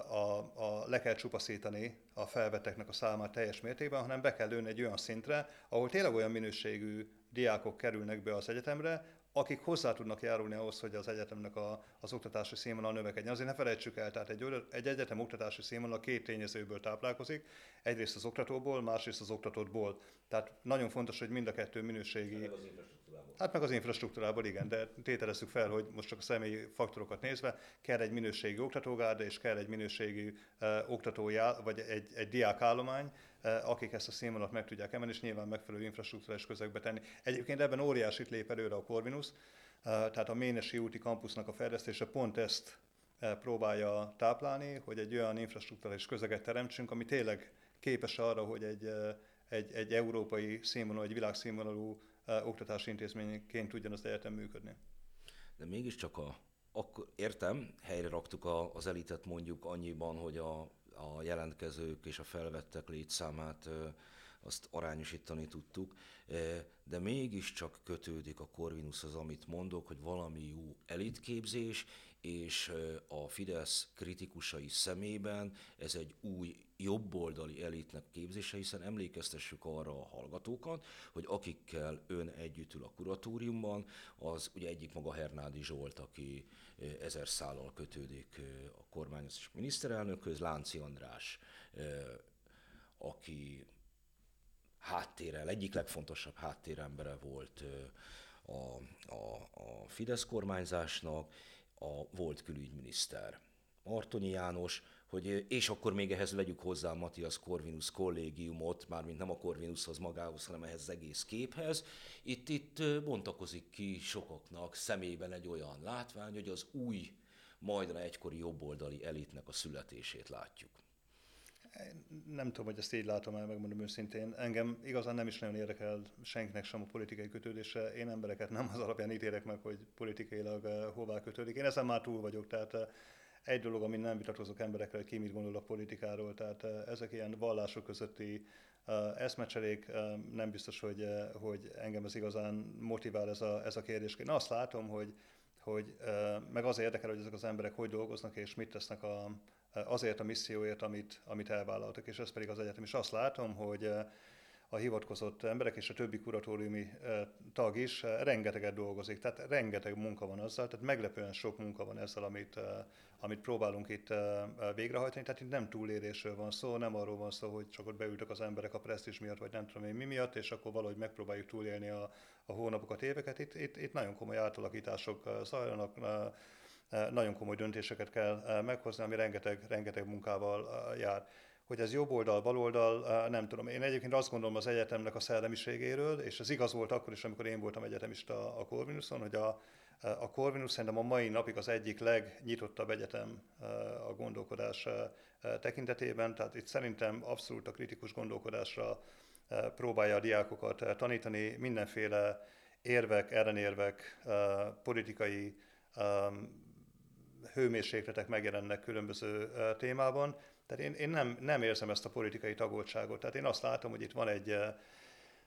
a, a, le kell csupaszítani a felveteknek a számát teljes mértékben, hanem be kell lőni egy olyan szintre, ahol tényleg olyan minőségű diákok kerülnek be az egyetemre, akik hozzá tudnak járulni ahhoz, hogy az egyetemnek a, az oktatási színvonal növekedjen. Azért ne felejtsük el, tehát egy, egy egyetem oktatási színvonal két tényezőből táplálkozik, egyrészt az oktatóból, másrészt az oktatótból. Tehát nagyon fontos, hogy mind a kettő minőségi... Hát meg az infrastruktúrából, igen, de tételezzük fel, hogy most csak a személyi faktorokat nézve, kell egy minőségi oktatógárda, és kell egy minőségi uh, oktatójá, vagy egy, egy diákállomány, akik ezt a színvonalat meg tudják emelni, és nyilván megfelelő infrastruktúrás közegbe tenni. Egyébként ebben óriásit lép előre a Corvinus, uh, tehát a Ménesi úti kampusznak a fejlesztése pont ezt próbálja táplálni, hogy egy olyan infrastruktúrális közeget teremtsünk, ami tényleg képes arra, hogy egy, egy, egy európai színvonalú, egy világszínvonalú oktatási intézményként tudjon az egyetem működni. De mégiscsak a, akkor értem, helyre raktuk a, az elitet mondjuk annyiban, hogy a, a jelentkezők és a felvettek létszámát azt arányosítani tudtuk, de mégiscsak kötődik a Corvinushoz, amit mondok, hogy valami jó elitképzés, és a Fidesz kritikusai szemében ez egy új jobboldali elitnek képzése, hiszen emlékeztessük arra a hallgatókat, hogy akikkel ön együtt ül a kuratóriumban, az ugye egyik maga Hernádi Zsolt, aki ezer szállal kötődik a kormányos miniszterelnökhöz, Lánci András aki háttérrel, egyik legfontosabb háttérembere volt a, a, a Fidesz kormányzásnak, a volt külügyminiszter Martonyi János, hogy, és akkor még ehhez vegyük hozzá a Matthias Corvinus kollégiumot, mármint nem a Corvinushoz magához, hanem ehhez az egész képhez. Itt, itt bontakozik ki sokaknak szemében egy olyan látvány, hogy az új, majdra egykori jobboldali elitnek a születését látjuk. Nem tudom, hogy ezt így látom el, megmondom őszintén. Engem igazán nem is nagyon érdekel senkinek sem a politikai kötődése. Én embereket nem az alapján ítélek meg, hogy politikailag hová kötődik. Én ezen már túl vagyok, tehát egy dolog, amin nem vitatkozok emberekkel, hogy ki mit gondol a politikáról, tehát ezek ilyen vallások közötti eszmecserék, nem biztos, hogy, hogy engem ez igazán motivál ez a, ez a kérdés. Én azt látom, hogy, hogy meg az érdekel, hogy ezek az emberek hogy dolgoznak és mit tesznek a, azért a misszióért, amit, amit elvállaltak, és ez pedig az egyetem. És azt látom, hogy a hivatkozott emberek és a többi kuratóriumi tag is rengeteget dolgozik, tehát rengeteg munka van azzal, tehát meglepően sok munka van ezzel, amit, amit próbálunk itt végrehajtani, tehát itt nem túlélésről van szó, nem arról van szó, hogy csak ott beültek az emberek a presztis miatt, vagy nem tudom én mi miatt, és akkor valahogy megpróbáljuk túlélni a, a hónapokat, éveket. Itt, itt, itt nagyon komoly átalakítások zajlanak, nagyon komoly döntéseket kell meghozni, ami rengeteg, rengeteg munkával jár. Hogy ez jobb oldal, bal oldal, nem tudom. Én egyébként azt gondolom az egyetemnek a szellemiségéről, és ez igaz volt akkor is, amikor én voltam egyetemista a Corvinuson, hogy a, a Corvinus szerintem a mai napig az egyik legnyitottabb egyetem a gondolkodás tekintetében, tehát itt szerintem abszolút a kritikus gondolkodásra próbálja a diákokat tanítani, mindenféle érvek, ellenérvek, politikai hőmérsékletek megjelennek különböző témában. Tehát én, én nem, nem érzem ezt a politikai tagoltságot. Tehát én azt látom, hogy itt van egy,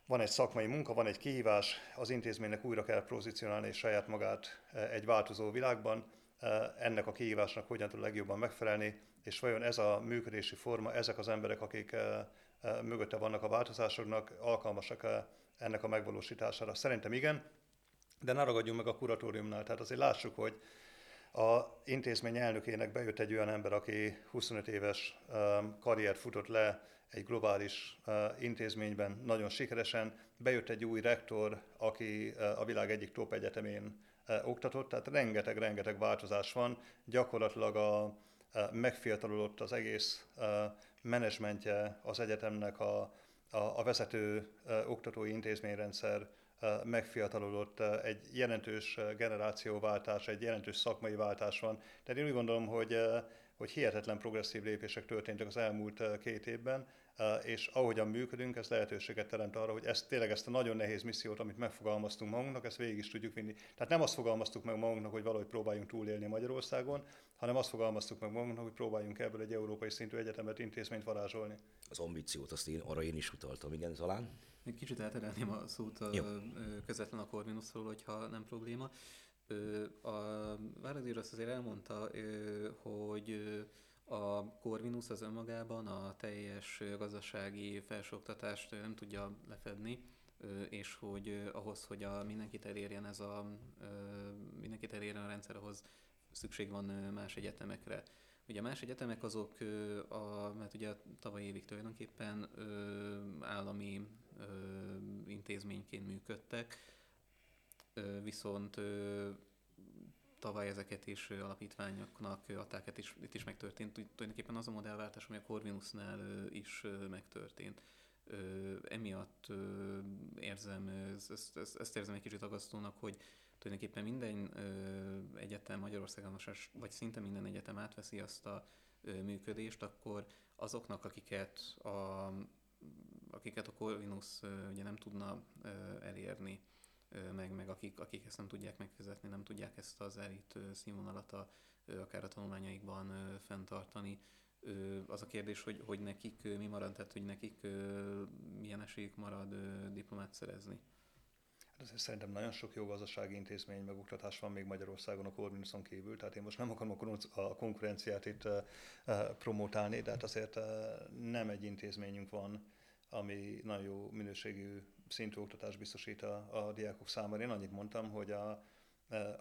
van egy szakmai munka, van egy kihívás, az intézménynek újra kell pozícionálni saját magát egy változó világban, ennek a kihívásnak hogyan tud legjobban megfelelni, és vajon ez a működési forma, ezek az emberek, akik mögötte vannak a változásoknak, alkalmasak ennek a megvalósítására? Szerintem igen, de ne ragadjunk meg a kuratóriumnál. Tehát azért lássuk, hogy a intézmény elnökének bejött egy olyan ember, aki 25 éves karriert futott le egy globális intézményben nagyon sikeresen. Bejött egy új rektor, aki a világ egyik top egyetemén oktatott, tehát rengeteg-rengeteg változás van. Gyakorlatilag a, megfiatalodott az egész menedzsmentje az egyetemnek, a, a, a vezető oktatói intézményrendszer megfiatalodott, egy jelentős generációváltás, egy jelentős szakmai váltás van. Tehát én úgy gondolom, hogy, hogy hihetetlen progresszív lépések történtek az elmúlt két évben, és ahogyan működünk, ez lehetőséget teremt arra, hogy ezt tényleg ezt a nagyon nehéz missziót, amit megfogalmaztunk magunknak, ezt végig is tudjuk vinni. Tehát nem azt fogalmaztuk meg magunknak, hogy valahogy próbáljunk túlélni Magyarországon, hanem azt fogalmaztuk meg magunknak, hogy próbáljunk ebből egy európai szintű egyetemet, intézményt varázsolni. Az ambíciót, azt én, arra én is utaltam, igen, talán. Egy kicsit elterelném a szót a, közvetlen a Corvinusról, hogyha nem probléma. A Váradi azt azért elmondta, hogy a Corvinus az önmagában a teljes gazdasági felsőoktatást nem tudja lefedni, és hogy ahhoz, hogy a mindenkit elérjen ez a mindenkit elérjen a rendszer, ahhoz szükség van más egyetemekre. Ugye más egyetemek azok, a, mert ugye tavaly évig tulajdonképpen állami intézményként működtek, viszont tavaly ezeket is alapítványoknak adták, itt is, itt is megtörtént. Tulajdonképpen az a modellváltás, ami a Corvinusnál is megtörtént. Emiatt érzem, ezt, ezt, ezt érzem egy kicsit agasztónak, hogy tulajdonképpen minden egyetem Magyarországon, vagy szinte minden egyetem átveszi azt a működést, akkor azoknak, akiket a, akiket a Corvinus ugye nem tudna elérni, meg, meg akik, akik ezt nem tudják megfizetni, nem tudják ezt az elit színvonalat a, akár a tanulmányaikban fenntartani. Az a kérdés, hogy, hogy nekik mi marad, tehát hogy nekik milyen esélyük marad diplomát szerezni. Azért szerintem nagyon sok jó gazdasági intézmény meg oktatás van még Magyarországon a Corvinuson kívül, tehát én most nem akarom a konkurenciát itt promotálni, de hát azért nem egy intézményünk van, ami nagyon jó minőségű szintű oktatást biztosít a, a diákok számára. Én annyit mondtam, hogy a,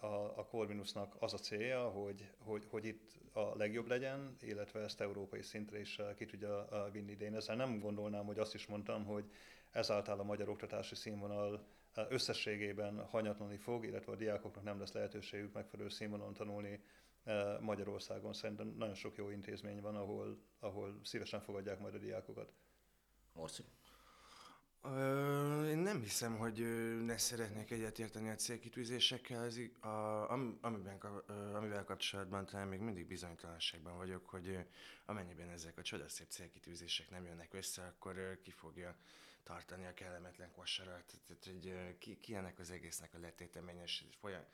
a, a Corvinusnak az a célja, hogy, hogy, hogy itt a legjobb legyen, illetve ezt európai szintre is ki tudja vinni. De én ezzel nem gondolnám, hogy azt is mondtam, hogy ezáltal a magyar oktatási színvonal összességében hanyatlani fog, illetve a diákoknak nem lesz lehetőségük megfelelő színvonalon tanulni Magyarországon. Szerintem nagyon sok jó intézmény van, ahol, ahol szívesen fogadják majd a diákokat. Marci? én nem hiszem, hogy ne szeretnék egyetérteni a célkitűzésekkel, az, a, amiben, amivel kapcsolatban talán még mindig bizonytalanságban vagyok, hogy amennyiben ezek a csodaszép célkitűzések nem jönnek össze, akkor ki fogja tartani a kellemetlen kosarat, tehát hogy ki, ki ennek az egésznek a letéteményes, folyam,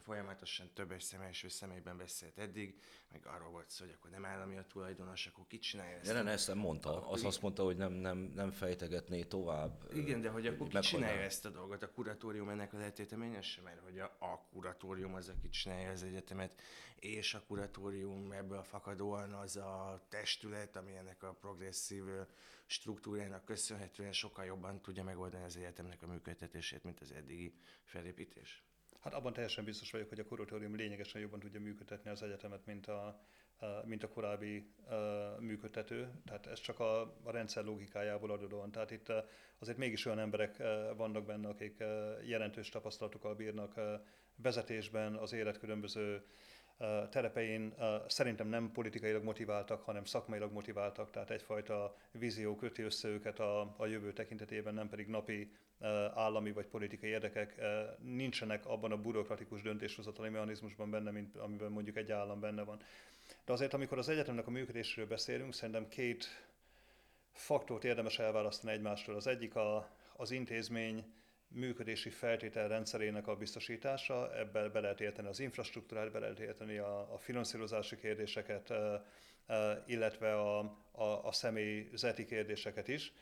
folyamatosan több személy és személyben beszélt eddig, meg arról volt szó, hogy akkor nem állami a tulajdonos, akkor ki csinálja ezt? Nem, ezt nem mondta. Azt azt mondta, hogy nem, nem, nem fejtegetné tovább. Igen, de hogy akkor ki csinálja ezt a dolgot? A kuratórium ennek a letéteményes, mert hogy a, a kuratórium az, aki csinálja az egyetemet, és a kuratórium ebből fakadóan az a testület, ami ennek a progresszív struktúrájának köszönhetően sokkal jobban tudja megoldani az egyetemnek a működtetését, mint az eddigi felépítés. Hát abban teljesen biztos vagyok, hogy a kuratórium lényegesen jobban tudja működtetni az egyetemet, mint a, mint a korábbi működtető. Tehát ez csak a, a rendszer logikájából adódóan. Tehát itt azért mégis olyan emberek vannak benne, akik jelentős tapasztalatokkal bírnak vezetésben, az élet különböző terepein szerintem nem politikailag motiváltak, hanem szakmailag motiváltak, tehát egyfajta vízió köti össze őket a, a jövő tekintetében, nem pedig napi állami vagy politikai érdekek nincsenek abban a bürokratikus döntéshozatali mechanizmusban benne, mint amiben mondjuk egy állam benne van. De azért, amikor az egyetemnek a működésről beszélünk, szerintem két faktort érdemes elválasztani egymástól. Az egyik a, az intézmény működési feltétel rendszerének a biztosítása, ebben be lehet érteni az infrastruktúrát, be lehet érteni a, a finanszírozási kérdéseket, illetve a, a, a személyzeti kérdéseket is,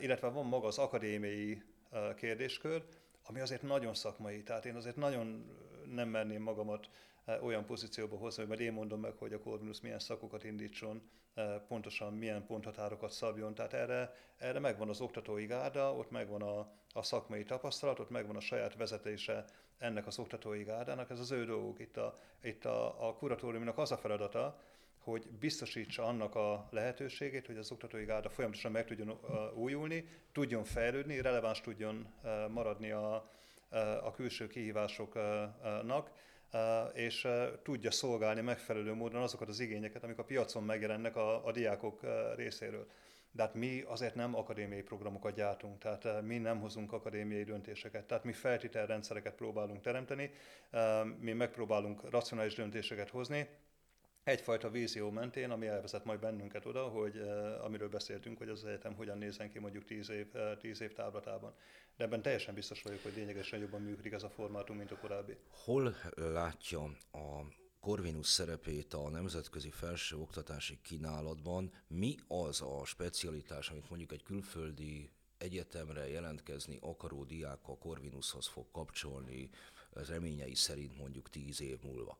illetve van maga az akadémiai kérdéskör, ami azért nagyon szakmai, tehát én azért nagyon nem merném magamat olyan pozícióba hozni, hogy majd én mondom meg, hogy a Corvinus milyen szakokat indítson, pontosan milyen ponthatárokat szabjon. Tehát erre, erre megvan az oktatói gárda, ott megvan a, a szakmai tapasztalat, ott megvan a saját vezetése ennek az oktatói gárdának, ez az ő dolguk. Itt a, itt a, a kuratóriumnak az a feladata, hogy biztosítsa annak a lehetőségét, hogy az oktatói gárda folyamatosan meg tudjon újulni, tudjon fejlődni, releváns tudjon maradni a, a külső kihívásoknak, és tudja szolgálni megfelelő módon azokat az igényeket, amik a piacon megjelennek a, a diákok részéről. De hát mi azért nem akadémiai programokat gyártunk, tehát mi nem hozunk akadémiai döntéseket, tehát mi feltételrendszereket próbálunk teremteni, mi megpróbálunk racionális döntéseket hozni, egyfajta vízió mentén, ami elvezet majd bennünket oda, hogy amiről beszéltünk, hogy az egyetem hogyan nézzen ki mondjuk 10 év, 10 év távlatában. De ebben teljesen biztos vagyok, hogy lényegesen jobban működik ez a formátum, mint a korábbi. Hol látja a Corvinus szerepét a nemzetközi felső oktatási kínálatban? Mi az a specialitás, amit mondjuk egy külföldi egyetemre jelentkezni akaró diák a Corvinushoz fog kapcsolni reményei szerint mondjuk tíz év múlva?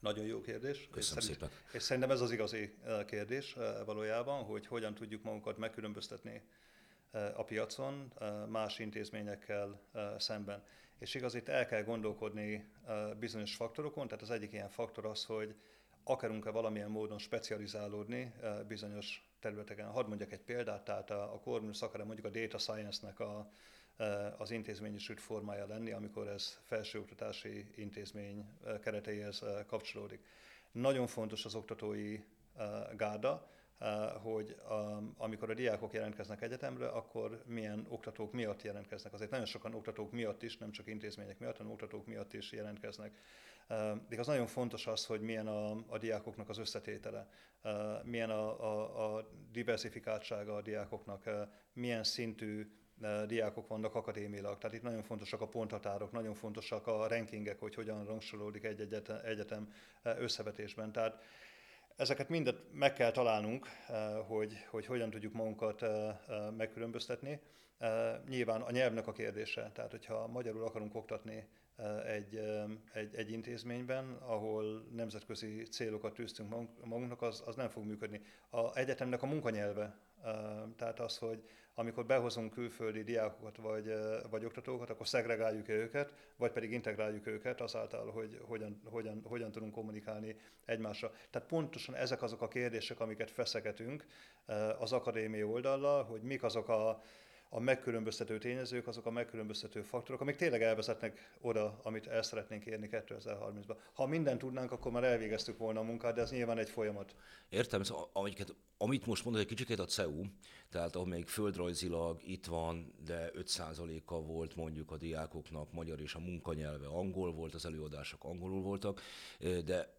Nagyon jó kérdés. Köszönöm és szépen. És szerintem ez az igazi kérdés valójában, hogy hogyan tudjuk magunkat megkülönböztetni a piacon más intézményekkel szemben. És igaz, itt el kell gondolkodni bizonyos faktorokon, tehát az egyik ilyen faktor az, hogy akarunk-e valamilyen módon specializálódni bizonyos területeken. Hadd mondjak egy példát, tehát a, a Corvinus akar mondjuk a data science-nek a, az intézményesült formája lenni, amikor ez felsőoktatási intézmény kereteihez kapcsolódik. Nagyon fontos az oktatói gárda, hogy amikor a diákok jelentkeznek egyetemre, akkor milyen oktatók miatt jelentkeznek. Azért nagyon sokan oktatók miatt is, nem csak intézmények miatt, hanem oktatók miatt is jelentkeznek. De az nagyon fontos az, hogy milyen a, a diákoknak az összetétele, milyen a, a, a diversifikáltsága a diákoknak, milyen szintű diákok vannak akadémilag. Tehát itt nagyon fontosak a ponthatárok, nagyon fontosak a rankingek, hogy hogyan rangsorolódik egy egyetem összevetésben. Tehát ezeket mindet meg kell találnunk, hogy, hogy hogyan tudjuk magunkat megkülönböztetni. Nyilván a nyelvnek a kérdése, tehát hogyha magyarul akarunk oktatni egy, egy, egy intézményben, ahol nemzetközi célokat tűztünk magunknak, az, az nem fog működni. A egyetemnek a munkanyelve Tehát az, hogy amikor behozunk külföldi diákokat vagy, vagy oktatókat, akkor szegregáljuk őket, vagy pedig integráljuk őket azáltal, hogy hogyan, hogyan, hogyan tudunk kommunikálni egymásra. Tehát pontosan ezek azok a kérdések, amiket feszegetünk az akadémia oldallal, hogy mik azok a, a megkülönböztető tényezők, azok a megkülönböztető faktorok, amik tényleg elvezetnek oda, amit el szeretnénk érni 2030-ban. Ha mindent tudnánk, akkor már elvégeztük volna a munkát, de ez nyilván egy folyamat. Értem, szóval, amiket, amit most mondod, egy kicsit a CEU, tehát ahol még földrajzilag itt van, de 5%-a volt mondjuk a diákoknak magyar és a munkanyelve angol volt, az előadások angolul voltak, de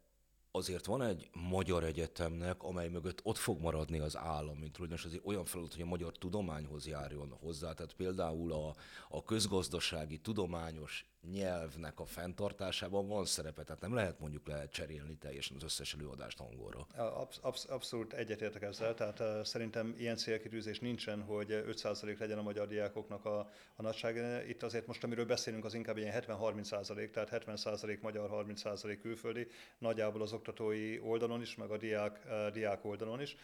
azért van egy magyar egyetemnek, amely mögött ott fog maradni az állam, mint tulajdonos, azért olyan feladat, hogy a magyar tudományhoz járjon hozzá. Tehát például a, a közgazdasági, tudományos nyelvnek a fenntartásában van szerepe, tehát nem lehet mondjuk lehet cserélni teljesen az összes előadást angolra. Absz- absz- abszolút egyetértek ezzel, tehát uh, szerintem ilyen célkitűzés nincsen, hogy 5% legyen a magyar diákoknak a, a nagyság. Itt azért most, amiről beszélünk, az inkább ilyen 70-30%, tehát 70% magyar, 30% külföldi, nagyjából az oktatói oldalon is, meg a diák, uh, diák oldalon is.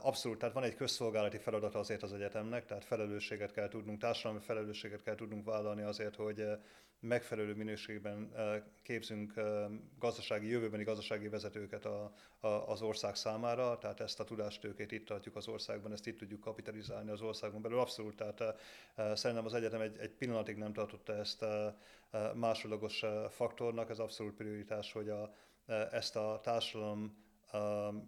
Abszolút, tehát van egy közszolgálati feladata azért az egyetemnek, tehát felelősséget kell tudnunk, társadalmi felelősséget kell tudnunk vállalni azért, hogy megfelelő minőségben képzünk gazdasági, jövőbeni gazdasági vezetőket a, a, az ország számára, tehát ezt a tudástőkét itt tartjuk az országban, ezt itt tudjuk kapitalizálni az országon belül. Abszolút, tehát szerintem az egyetem egy, egy pillanatig nem tartotta ezt másodlagos faktornak, ez abszolút prioritás, hogy a, ezt a társadalom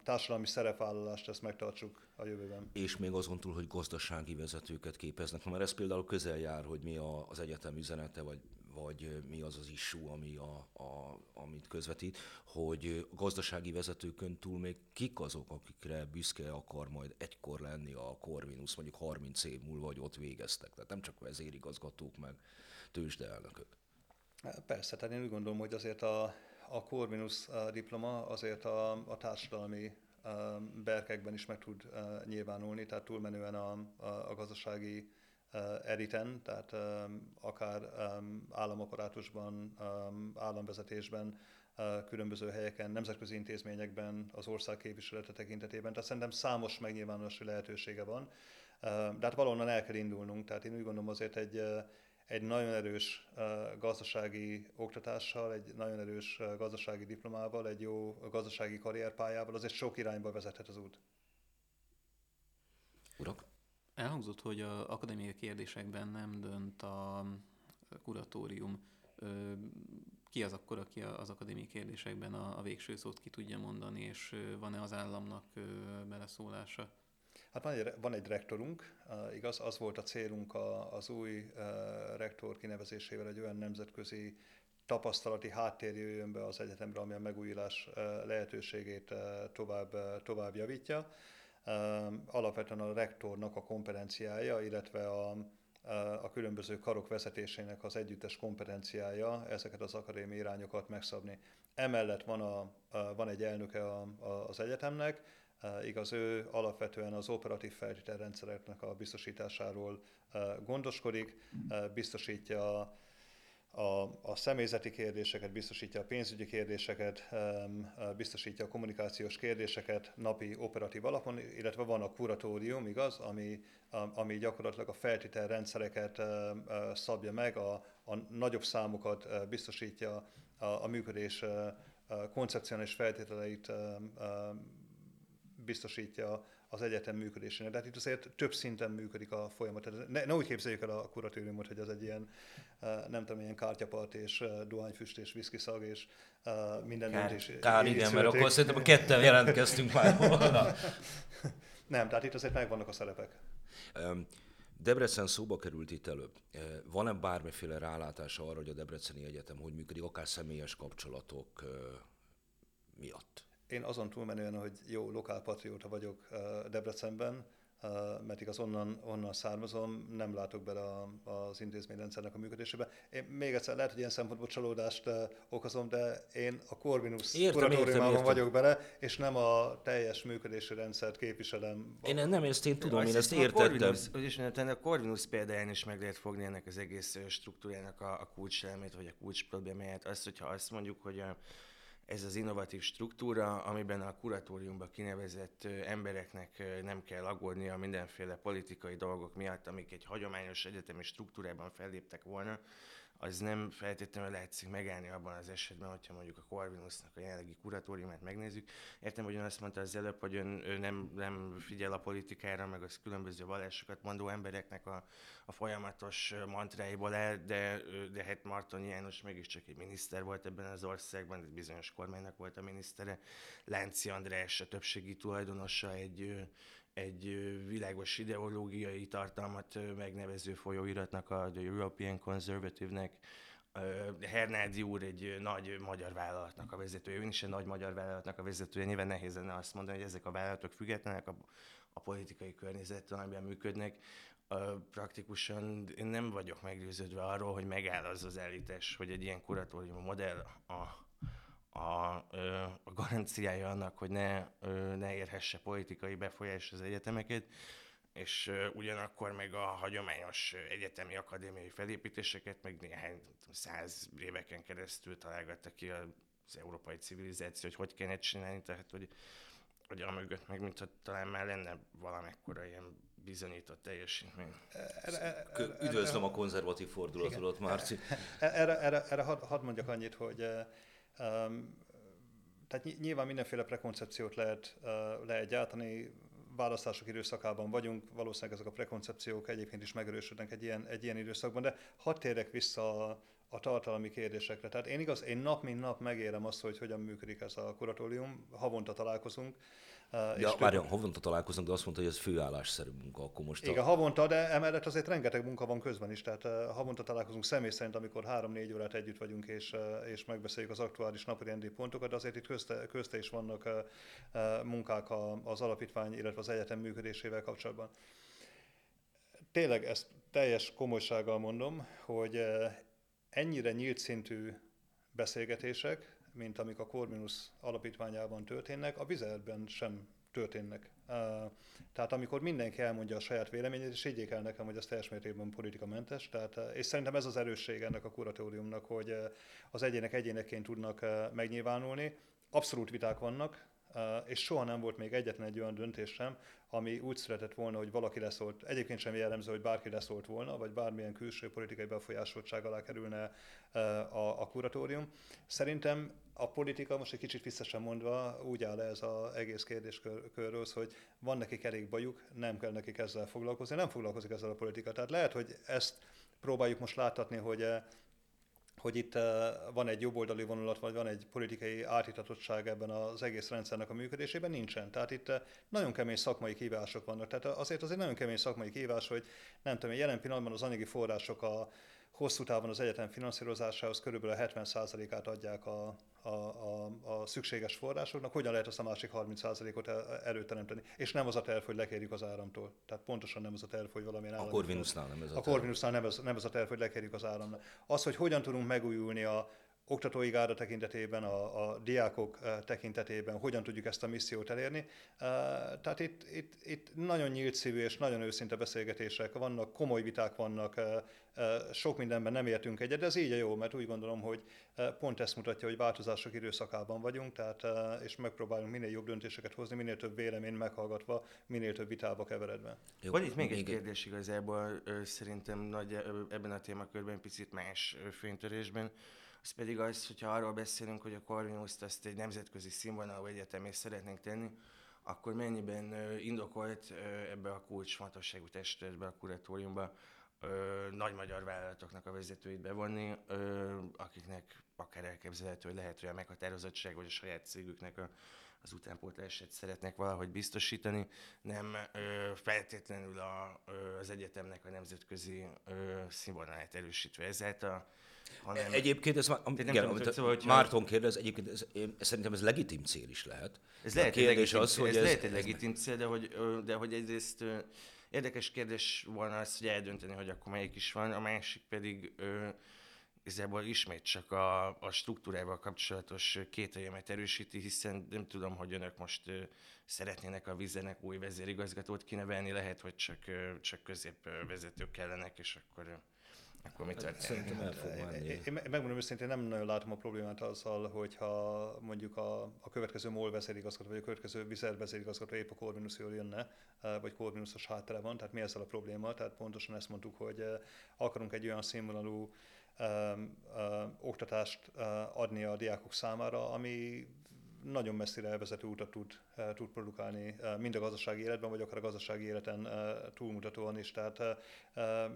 társadalmi szerepvállalást ezt megtartsuk a jövőben. És még azon túl, hogy gazdasági vezetőket képeznek, mert ez például közel jár, hogy mi az egyetem üzenete, vagy, vagy mi az az issue, ami a, a, amit közvetít, hogy gazdasági vezetőkön túl még kik azok, akikre büszke akar majd egykor lenni a Corvinus, mondjuk 30 év múlva, vagy ott végeztek. Tehát nem csak vezérigazgatók, meg tőzsdeelnökök. Persze, tehát én úgy gondolom, hogy azért a, a Corvinus diploma azért a, a társadalmi berkekben is meg tud nyilvánulni, tehát túlmenően a, a, gazdasági eriten, tehát akár államaparátusban, államvezetésben, különböző helyeken, nemzetközi intézményekben, az ország képviselete tekintetében. Tehát szerintem számos megnyilvánulási lehetősége van, de hát valahonnan el kell indulnunk. Tehát én úgy gondolom azért egy, egy nagyon erős gazdasági oktatással, egy nagyon erős gazdasági diplomával, egy jó gazdasági karrierpályával, azért sok irányba vezethet az út. Urak? Elhangzott, hogy a akadémiai kérdésekben nem dönt a kuratórium. Ki az akkor, aki az akadémiai kérdésekben a, a végső szót ki tudja mondani, és van-e az államnak beleszólása? Hát van egy, van egy rektorunk, igaz, az volt a célunk az új rektor kinevezésével, egy olyan nemzetközi tapasztalati háttér jöjjön be az egyetemre, ami a megújulás lehetőségét tovább, tovább javítja. Alapvetően a rektornak a kompetenciája, illetve a, a különböző karok vezetésének az együttes kompetenciája ezeket az akadémiai irányokat megszabni. Emellett van, a, van egy elnöke a, a, az egyetemnek, Igaz, ő alapvetően az operatív feltételrendszereknek a biztosításáról gondoskodik, biztosítja a, a személyzeti kérdéseket, biztosítja a pénzügyi kérdéseket, biztosítja a kommunikációs kérdéseket napi operatív alapon, illetve van a kuratórium, igaz, ami, ami gyakorlatilag a feltételrendszereket szabja meg, a, a nagyobb számokat biztosítja, a, a működés koncepcionális feltételeit biztosítja az egyetem működésének. Tehát itt azért több szinten működik a folyamat. Ne, ne úgy képzeljük el a kuratóriumot, hogy az egy ilyen, nem tudom, ilyen kártyapart és dohányfüst és viszkiszag és minden kár, döntés. Kár, igen, mert akkor szerintem a ketten jelentkeztünk már volna. nem, tehát itt azért megvannak a szerepek. Debrecen szóba került itt előbb. Van-e bármiféle rálátása arra, hogy a Debreceni Egyetem hogy működik, akár személyes kapcsolatok miatt? Én azon túlmenően, hogy jó lokálpatrióta vagyok Debrecenben, mert igaz onnan, onnan származom, nem látok bele az intézményrendszernek a működésébe. Én még egyszer lehet, hogy ilyen szempontból csalódást okozom, de én a Corvinus kuratóriumában vagyok bele, és nem a teljes működési rendszert képviselem. Én nem ezt én tudom, én ezt értettem. A a Corvinus példáján is meg lehet fogni ennek az egész struktúrának a, a kulcselmét, vagy a kulcs problémáját. Azt, hogyha azt mondjuk, hogy a ez az innovatív struktúra, amiben a kuratóriumba kinevezett embereknek nem kell aggódnia mindenféle politikai dolgok miatt, amik egy hagyományos egyetemi struktúrában felléptek volna, az nem feltétlenül látszik megállni abban az esetben, hogyha mondjuk a Corvinusnak a jelenlegi kuratóriumát megnézzük. Értem, hogy ön azt mondta az előbb, hogy ön, ő nem, nem figyel a politikára, meg az különböző vallásokat mondó embereknek a, a folyamatos mantráiból el, de, de hát Marton János mégiscsak egy miniszter volt ebben az országban, egy bizonyos kormánynak volt a minisztere. Lánci András a többségi tulajdonosa egy egy világos ideológiai tartalmat megnevező folyóiratnak, a The European Conservative-nek, Hernádi úr egy nagy magyar vállalatnak a vezetője, ön is egy nagy magyar vállalatnak a vezetője. Nyilván nehéz lenne azt mondani, hogy ezek a vállalatok függetlenek a, a politikai környezettől, amiben működnek. Praktikusan én nem vagyok meggyőződve arról, hogy megáll az az állítás, hogy egy ilyen kuratórium modell a a, a garanciája annak, hogy ne, ne érhesse politikai befolyás az egyetemeket, és ugyanakkor meg a hagyományos egyetemi akadémiai felépítéseket meg néhány száz éveken keresztül találgatta ki az európai civilizáció, hogy hogy kéne csinálni, tehát hogy, hogy a mögött meg mintha talán már lenne valamekkora ilyen bizonyított teljesítmény. Üdvözlöm a konzervatív fordulatodat, Márci. Erre, erre, erre hadd had mondjak annyit, hogy tehát nyilván mindenféle prekoncepciót lehet, lehet gyártani, választások időszakában vagyunk, valószínűleg ezek a prekoncepciók egyébként is megerősödnek egy ilyen, egy ilyen időszakban, de hadd térjek vissza a, a tartalmi kérdésekre. Tehát én igaz, én nap mint nap megérem azt, hogy hogyan működik ez a kuratórium, havonta találkozunk, Ja, várjon, havonta találkozunk, de azt mondta, hogy ez főállásszerű munka, akkor most... Igen, a... havonta, de emellett azért rengeteg munka van közben is, tehát havonta találkozunk személy szerint, amikor három-négy órát együtt vagyunk, és, és megbeszéljük az aktuális napirendi pontokat, de azért itt közte, közte is vannak munkák az alapítvány, illetve az egyetem működésével kapcsolatban. Tényleg ezt teljes komolysággal mondom, hogy ennyire nyílt szintű beszélgetések, mint amik a Corvinus alapítványában történnek, a Vizerben sem történnek. Tehát amikor mindenki elmondja a saját véleményét, és higgyék el nekem, hogy ez teljes mértékben politikamentes, tehát, és szerintem ez az erősség ennek a kuratóriumnak, hogy az egyének egyéneként tudnak megnyilvánulni. Abszolút viták vannak, és soha nem volt még egyetlen egy olyan döntés sem, ami úgy született volna, hogy valaki leszólt, egyébként sem jellemző, hogy bárki leszólt volna, vagy bármilyen külső politikai befolyásoltság alá kerülne a, a kuratórium. Szerintem a politika, most egy kicsit vissza sem mondva, úgy áll ez az egész kérdéskörről, hogy van nekik elég bajuk, nem kell nekik ezzel foglalkozni, nem foglalkozik ezzel a politika. Tehát lehet, hogy ezt próbáljuk most láthatni, hogy hogy itt van egy jobboldali vonulat, vagy van egy politikai átítatottság ebben az egész rendszernek a működésében, nincsen. Tehát itt nagyon kemény szakmai kívások vannak. Tehát azért az egy nagyon kemény szakmai kívás, hogy nem tudom, jelen pillanatban az anyagi források a hosszú távon az egyetem finanszírozásához körülbelül a 70%-át adják a, a, a, a szükséges forrásoknak, hogyan lehet azt a másik 30%-ot előteremteni. És nem az a terv, hogy lekérjük az áramtól. Tehát pontosan nem az a terv, hogy valamilyen állam. A Corvinusnál nem ez a, a terv. A Corvinusnál nem ez, nem ez a terv, hogy lekérjük az áramnál. Az, hogy hogyan tudunk megújulni a oktatói gárda tekintetében, a, a diákok eh, tekintetében, hogyan tudjuk ezt a missziót elérni. Eh, tehát itt, itt, itt nagyon nyílt szívű és nagyon őszinte beszélgetések vannak, komoly viták vannak, eh, sok mindenben nem értünk egyet, de ez így a jó, mert úgy gondolom, hogy pont ezt mutatja, hogy változások időszakában vagyunk, tehát, és megpróbálunk minél jobb döntéseket hozni, minél több véleményt meghallgatva, minél több vitába keveredve. Jó, Van itt még egy kérdés igazából, szerintem nagy, ebben a témakörben picit más fénytörésben az pedig az, hogyha arról beszélünk, hogy a Corvinus-t ezt egy nemzetközi színvonalú egyetemé szeretnénk tenni, akkor mennyiben indokolt ebbe a kulcsfontosságú testületbe, a kuratóriumba nagy magyar vállalatoknak a vezetőit bevonni, akiknek akár elképzelhető, hogy lehet, hogy a meghatározottság vagy a saját cégüknek a, az utánpótlását szeretnek valahogy biztosítani, nem feltétlenül a, ö, az egyetemnek a nemzetközi ö, színvonalát erősítve ezáltal, hanem... Egyébként ez már, igen, tudom, amit szóval, hogyha... Márton kérdez, egyébként ez, én, szerintem ez legitim cél is lehet. Ez lehet, egy legitim, az, hogy ez, ez lehet egy legitim cél, de hogy, de hogy egyrészt érdekes kérdés volna az, hogy eldönteni, hogy akkor melyik is van, a másik pedig igazából ismét csak a, a struktúrával kapcsolatos kételjemet erősíti, hiszen nem tudom, hogy önök most ö, szeretnének a vizenek új vezérigazgatót kinevelni, lehet, hogy csak, ö, csak középvezetők kellenek, és akkor akkor mi történik? Szerintem el fog Én, menni. én, megmondom őszintén, nem nagyon látom a problémát azzal, hogyha mondjuk a, a következő MOL vezérigazgató, vagy a következő Vizer vezérigazgató épp a Corvinusról jönne, vagy Corvinusos háttere van, tehát mi ezzel a probléma? Tehát pontosan ezt mondtuk, hogy akarunk egy olyan színvonalú um, uh, oktatást uh, adni a diákok számára, ami nagyon messzire elvezető utat tud, uh, tud produkálni, uh, mind a gazdasági életben, vagy akár a gazdasági életen uh, túlmutatóan is. Tehát,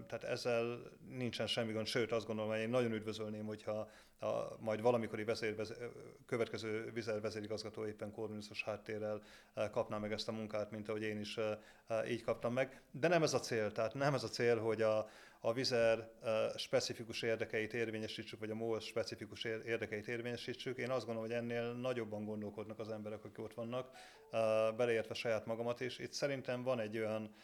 tehát ezzel nincsen semmi gond, sőt azt gondolom, hogy én nagyon üdvözölném, hogyha a, majd valamikori vezér, vezér, következő vizer vezérigazgató éppen korvinuszos háttérrel kapná meg ezt a munkát, mint ahogy én is így kaptam meg. De nem ez a cél, tehát nem ez a cél, hogy a, a vizer specifikus érdekeit érvényesítsük, vagy a MOL specifikus érdekeit érvényesítsük. Én azt gondolom, hogy ennél nagyobban gondolkodnak az emberek, akik ott vannak, beleértve saját magamat is. Itt szerintem van egy olyan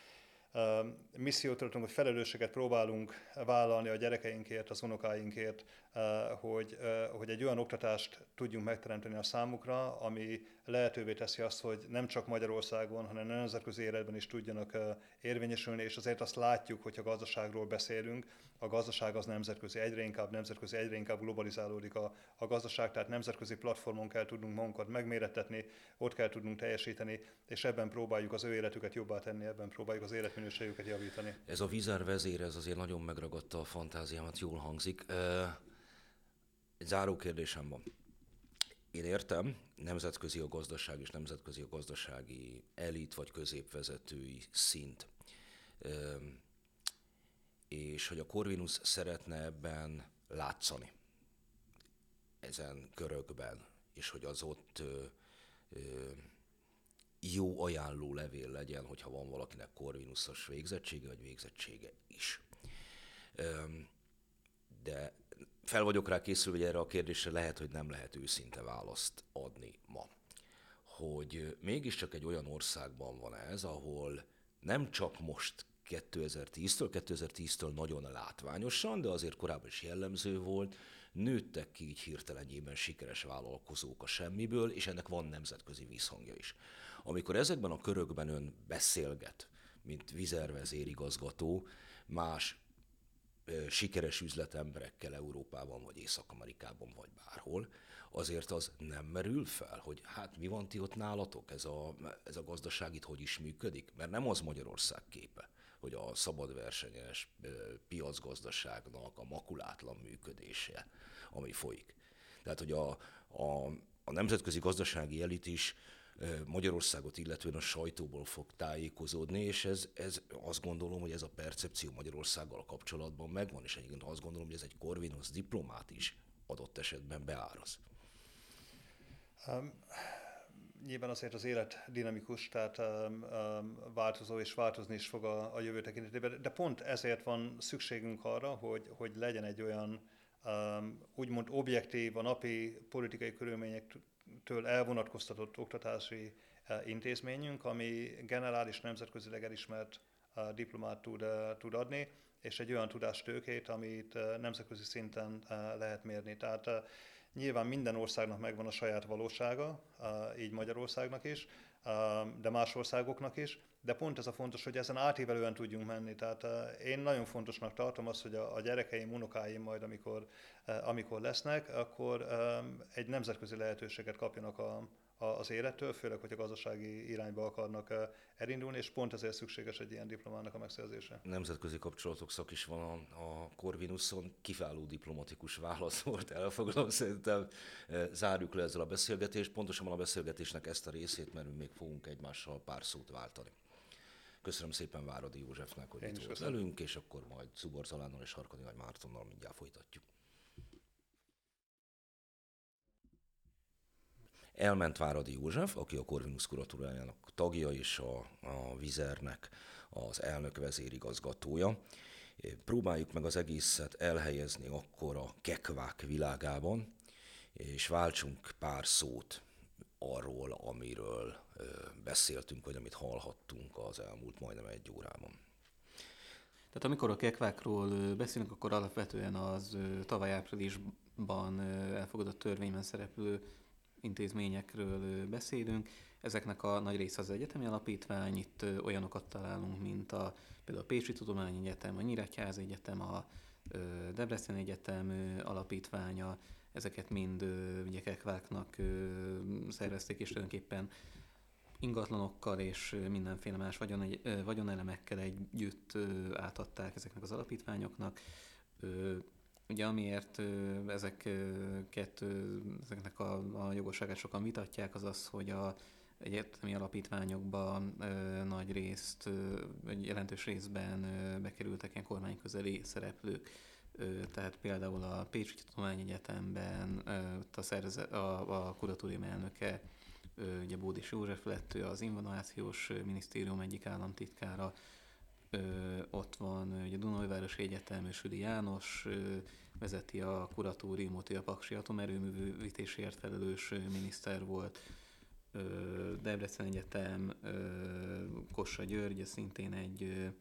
missziót tartunk, hogy felelősséget próbálunk vállalni a gyerekeinkért, az unokáinkért, hogy, hogy egy olyan oktatást tudjunk megteremteni a számukra, ami lehetővé teszi azt, hogy nem csak Magyarországon, hanem nemzetközi életben is tudjanak érvényesülni, és azért azt látjuk, hogyha gazdaságról beszélünk, a gazdaság az nemzetközi, egyre inkább nemzetközi, egyre inkább globalizálódik a, a gazdaság, tehát nemzetközi platformon kell tudnunk magunkat megmérettetni, ott kell tudnunk teljesíteni, és ebben próbáljuk az ő életüket jobbá tenni, ebben próbáljuk az életminőségüket javítani. Ez a Vizer vezér, ez azért nagyon megragadta a fantáziámat, jól hangzik. Egy záró kérdésem van. Én értem, nemzetközi a gazdaság és nemzetközi a gazdasági elit vagy középvezetői szint. És hogy a Corvinus szeretne ebben látszani ezen körökben, és hogy az ott jó ajánló levél legyen, hogyha van valakinek Corvinusos végzettsége, vagy végzettsége is. De fel vagyok rá készülve, hogy erre a kérdésre lehet, hogy nem lehet őszinte választ adni ma. Hogy mégiscsak egy olyan országban van ez, ahol nem csak most 2010-től, 2010-től nagyon látványosan, de azért korábban is jellemző volt, nőttek ki így hirtelenjében sikeres vállalkozók a semmiből, és ennek van nemzetközi visszhangja is. Amikor ezekben a körökben ön beszélget, mint vizervezérigazgató, más sikeres üzletemberekkel Európában, vagy Észak-Amerikában, vagy bárhol, azért az nem merül fel, hogy hát mi van ti ott nálatok, ez a, ez a gazdaság itt hogy is működik? Mert nem az Magyarország képe, hogy a szabadversenyes piacgazdaságnak a makulátlan működése, ami folyik. Tehát, hogy a, a, a nemzetközi gazdasági elit is Magyarországot illetően a sajtóból fog tájékozódni, és ez, ez azt gondolom, hogy ez a percepció Magyarországgal kapcsolatban megvan, és egyébként azt gondolom, hogy ez egy Corvinus diplomát is adott esetben beáraz. Um, nyilván azért az élet dinamikus, tehát um, um, változó és változni is fog a, a jövő tekintetében, de pont ezért van szükségünk arra, hogy, hogy legyen egy olyan um, úgymond objektív, a napi politikai körülmények től elvonatkoztatott oktatási eh, intézményünk, ami generális nemzetközileg elismert eh, diplomát tud, eh, tud adni, és egy olyan tudástőkét, amit nemzetközi szinten lehet mérni. Tehát nyilván minden országnak megvan a saját valósága, így Magyarországnak is, de más országoknak is, de pont ez a fontos, hogy ezen átívelően tudjunk menni. Tehát én nagyon fontosnak tartom azt, hogy a, gyerekeim, unokáim majd, amikor, amikor lesznek, akkor egy nemzetközi lehetőséget kapjanak a, az élettől, főleg, hogy a gazdasági irányba akarnak elindulni, és pont ezért szükséges egy ilyen diplomának a megszerzése. Nemzetközi kapcsolatok szak is van a Corvinuson, kiváló diplomatikus válasz volt, elfogadom, szerintem zárjuk le ezzel a beszélgetést, pontosan a beszélgetésnek ezt a részét, mert még fogunk egymással pár szót váltani. Köszönöm szépen Váradi Józsefnek, hogy Én itt volt velünk, és akkor majd Szubor Zalánnal és Harkoni Nagy Mártonnal mindjárt folytatjuk. Elment Váradi József, aki a Corvinus kuratúrájának tagja és a, a Vizernek az elnök vezérigazgatója. Próbáljuk meg az egészet elhelyezni akkor a kekvák világában, és váltsunk pár szót arról, amiről beszéltünk, vagy amit hallhattunk az elmúlt majdnem egy órában. Tehát amikor a kekvákról beszélünk, akkor alapvetően az tavaly áprilisban elfogadott törvényben szereplő intézményekről beszélünk. Ezeknek a nagy része az egyetemi alapítvány, itt olyanokat találunk, mint a, például a Pécsi Tudományi Egyetem, a Nyíregyházi Egyetem, a Debrecen Egyetem alapítványa, ezeket mind ugye Kekváknak szervezték, és tulajdonképpen ingatlanokkal és mindenféle más vagyon, vagyonelemekkel együtt átadták ezeknek az alapítványoknak. Ugye amiért ezeket, ezeknek a, a jogosságát sokan vitatják, az az, hogy a egyetemi alapítványokban nagy részt, egy jelentős részben bekerültek ilyen kormányközeli szereplők. Tehát például a Pécsi Tudományegyetemben a, szerze, a, a kuratórium elnöke ugye Bódis József lett, ő az Innovációs Minisztérium egyik államtitkára, ott van ugye Dunajvárosi Egyetem, Südi János vezeti a kuratóriumot, ő a Paksi atomerőművítésért felelős miniszter volt, Debrecen Egyetem, Kossa György, szintén egy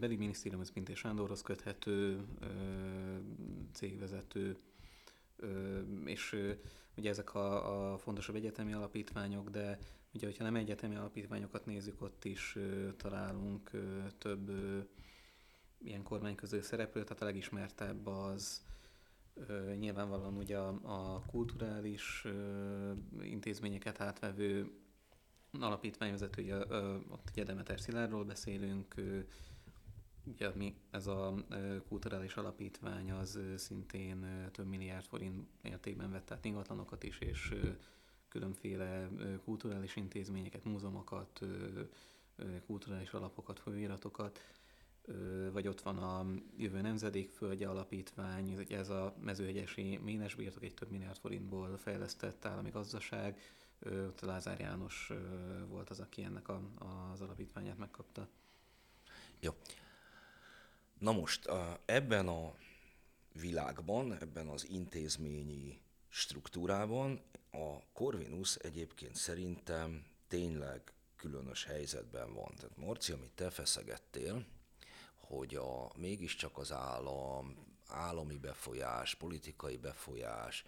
belügyminisztérium, ez Pintér Sándorhoz köthető cégvezető, és ugye ezek a, a fontosabb egyetemi alapítványok, de ugye, hogyha nem egyetemi alapítványokat nézzük, ott is találunk több ilyen kormányköző szereplőt, tehát a legismertebb az nyilvánvalóan ugye a, a kulturális intézményeket átvevő alapítványvezető, ugye, ott ugye Demeter Szilárdról beszélünk, ugye mi ez a kulturális alapítvány az szintén több milliárd forint értékben vett át ingatlanokat is, és különféle kulturális intézményeket, múzeumokat, kulturális alapokat, folyóiratokat, vagy ott van a Jövő Nemzedék Földje Alapítvány, ez a mezőhegyesi ménesbirtok egy több milliárd forintból fejlesztett állami gazdaság, ott Lázár János volt az, aki ennek a, az alapítványát megkapta. Jó. Na most ebben a világban, ebben az intézményi struktúrában a Corvinus egyébként szerintem tényleg különös helyzetben van. Tehát Morci, amit te feszegettél, hogy a, mégiscsak az állam, állami befolyás, politikai befolyás,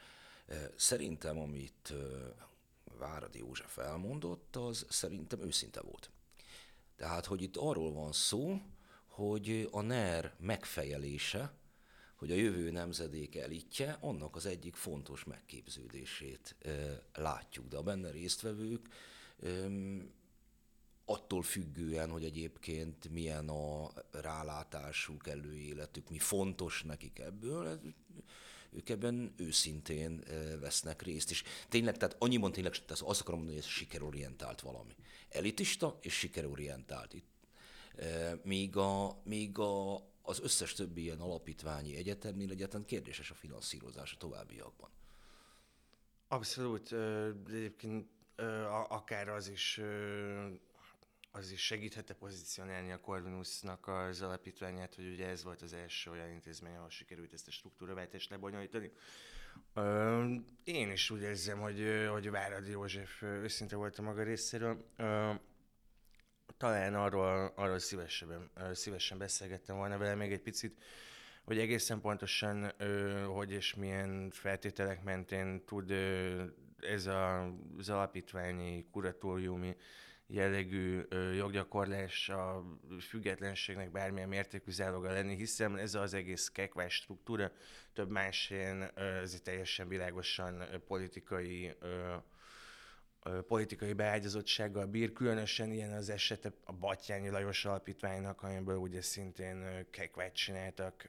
szerintem amit Váradi József elmondott, az szerintem őszinte volt. Tehát, hogy itt arról van szó, hogy a NER megfejelése, hogy a jövő nemzedék elitje, annak az egyik fontos megképződését látjuk. De a benne résztvevők attól függően, hogy egyébként milyen a rálátásuk, előéletük, mi fontos nekik ebből, ők ebben őszintén vesznek részt. És tényleg, tehát annyiban tényleg, tehát azt akarom mondani, hogy ez sikerorientált valami. Elitista és sikerorientált. Itt, míg a, míg a, az összes többi ilyen alapítványi egyetemnél egyetlen kérdéses a finanszírozás a továbbiakban. Abszolút. Egyébként akár az is az is segítette pozícionálni a Corvinusnak az alapítványát, hogy ugye ez volt az első olyan intézmény, ahol sikerült ezt a struktúraváltást lebonyolítani. Én is úgy érzem, hogy, hogy Váradi József őszinte volt a maga részéről. Talán arról, arról szívesen, szívesen beszélgettem volna vele még egy picit, hogy egészen pontosan, hogy és milyen feltételek mentén tud ez a, az alapítványi, kuratóriumi jellegű joggyakorlás a függetlenségnek bármilyen mértékű záloga lenni, hiszen ez az egész kekvás struktúra több más helyen ez teljesen világosan politikai politikai beágyazottsággal bír, különösen ilyen az esete a Batyányi Lajos Alapítványnak, amiből ugye szintén kekvát csináltak,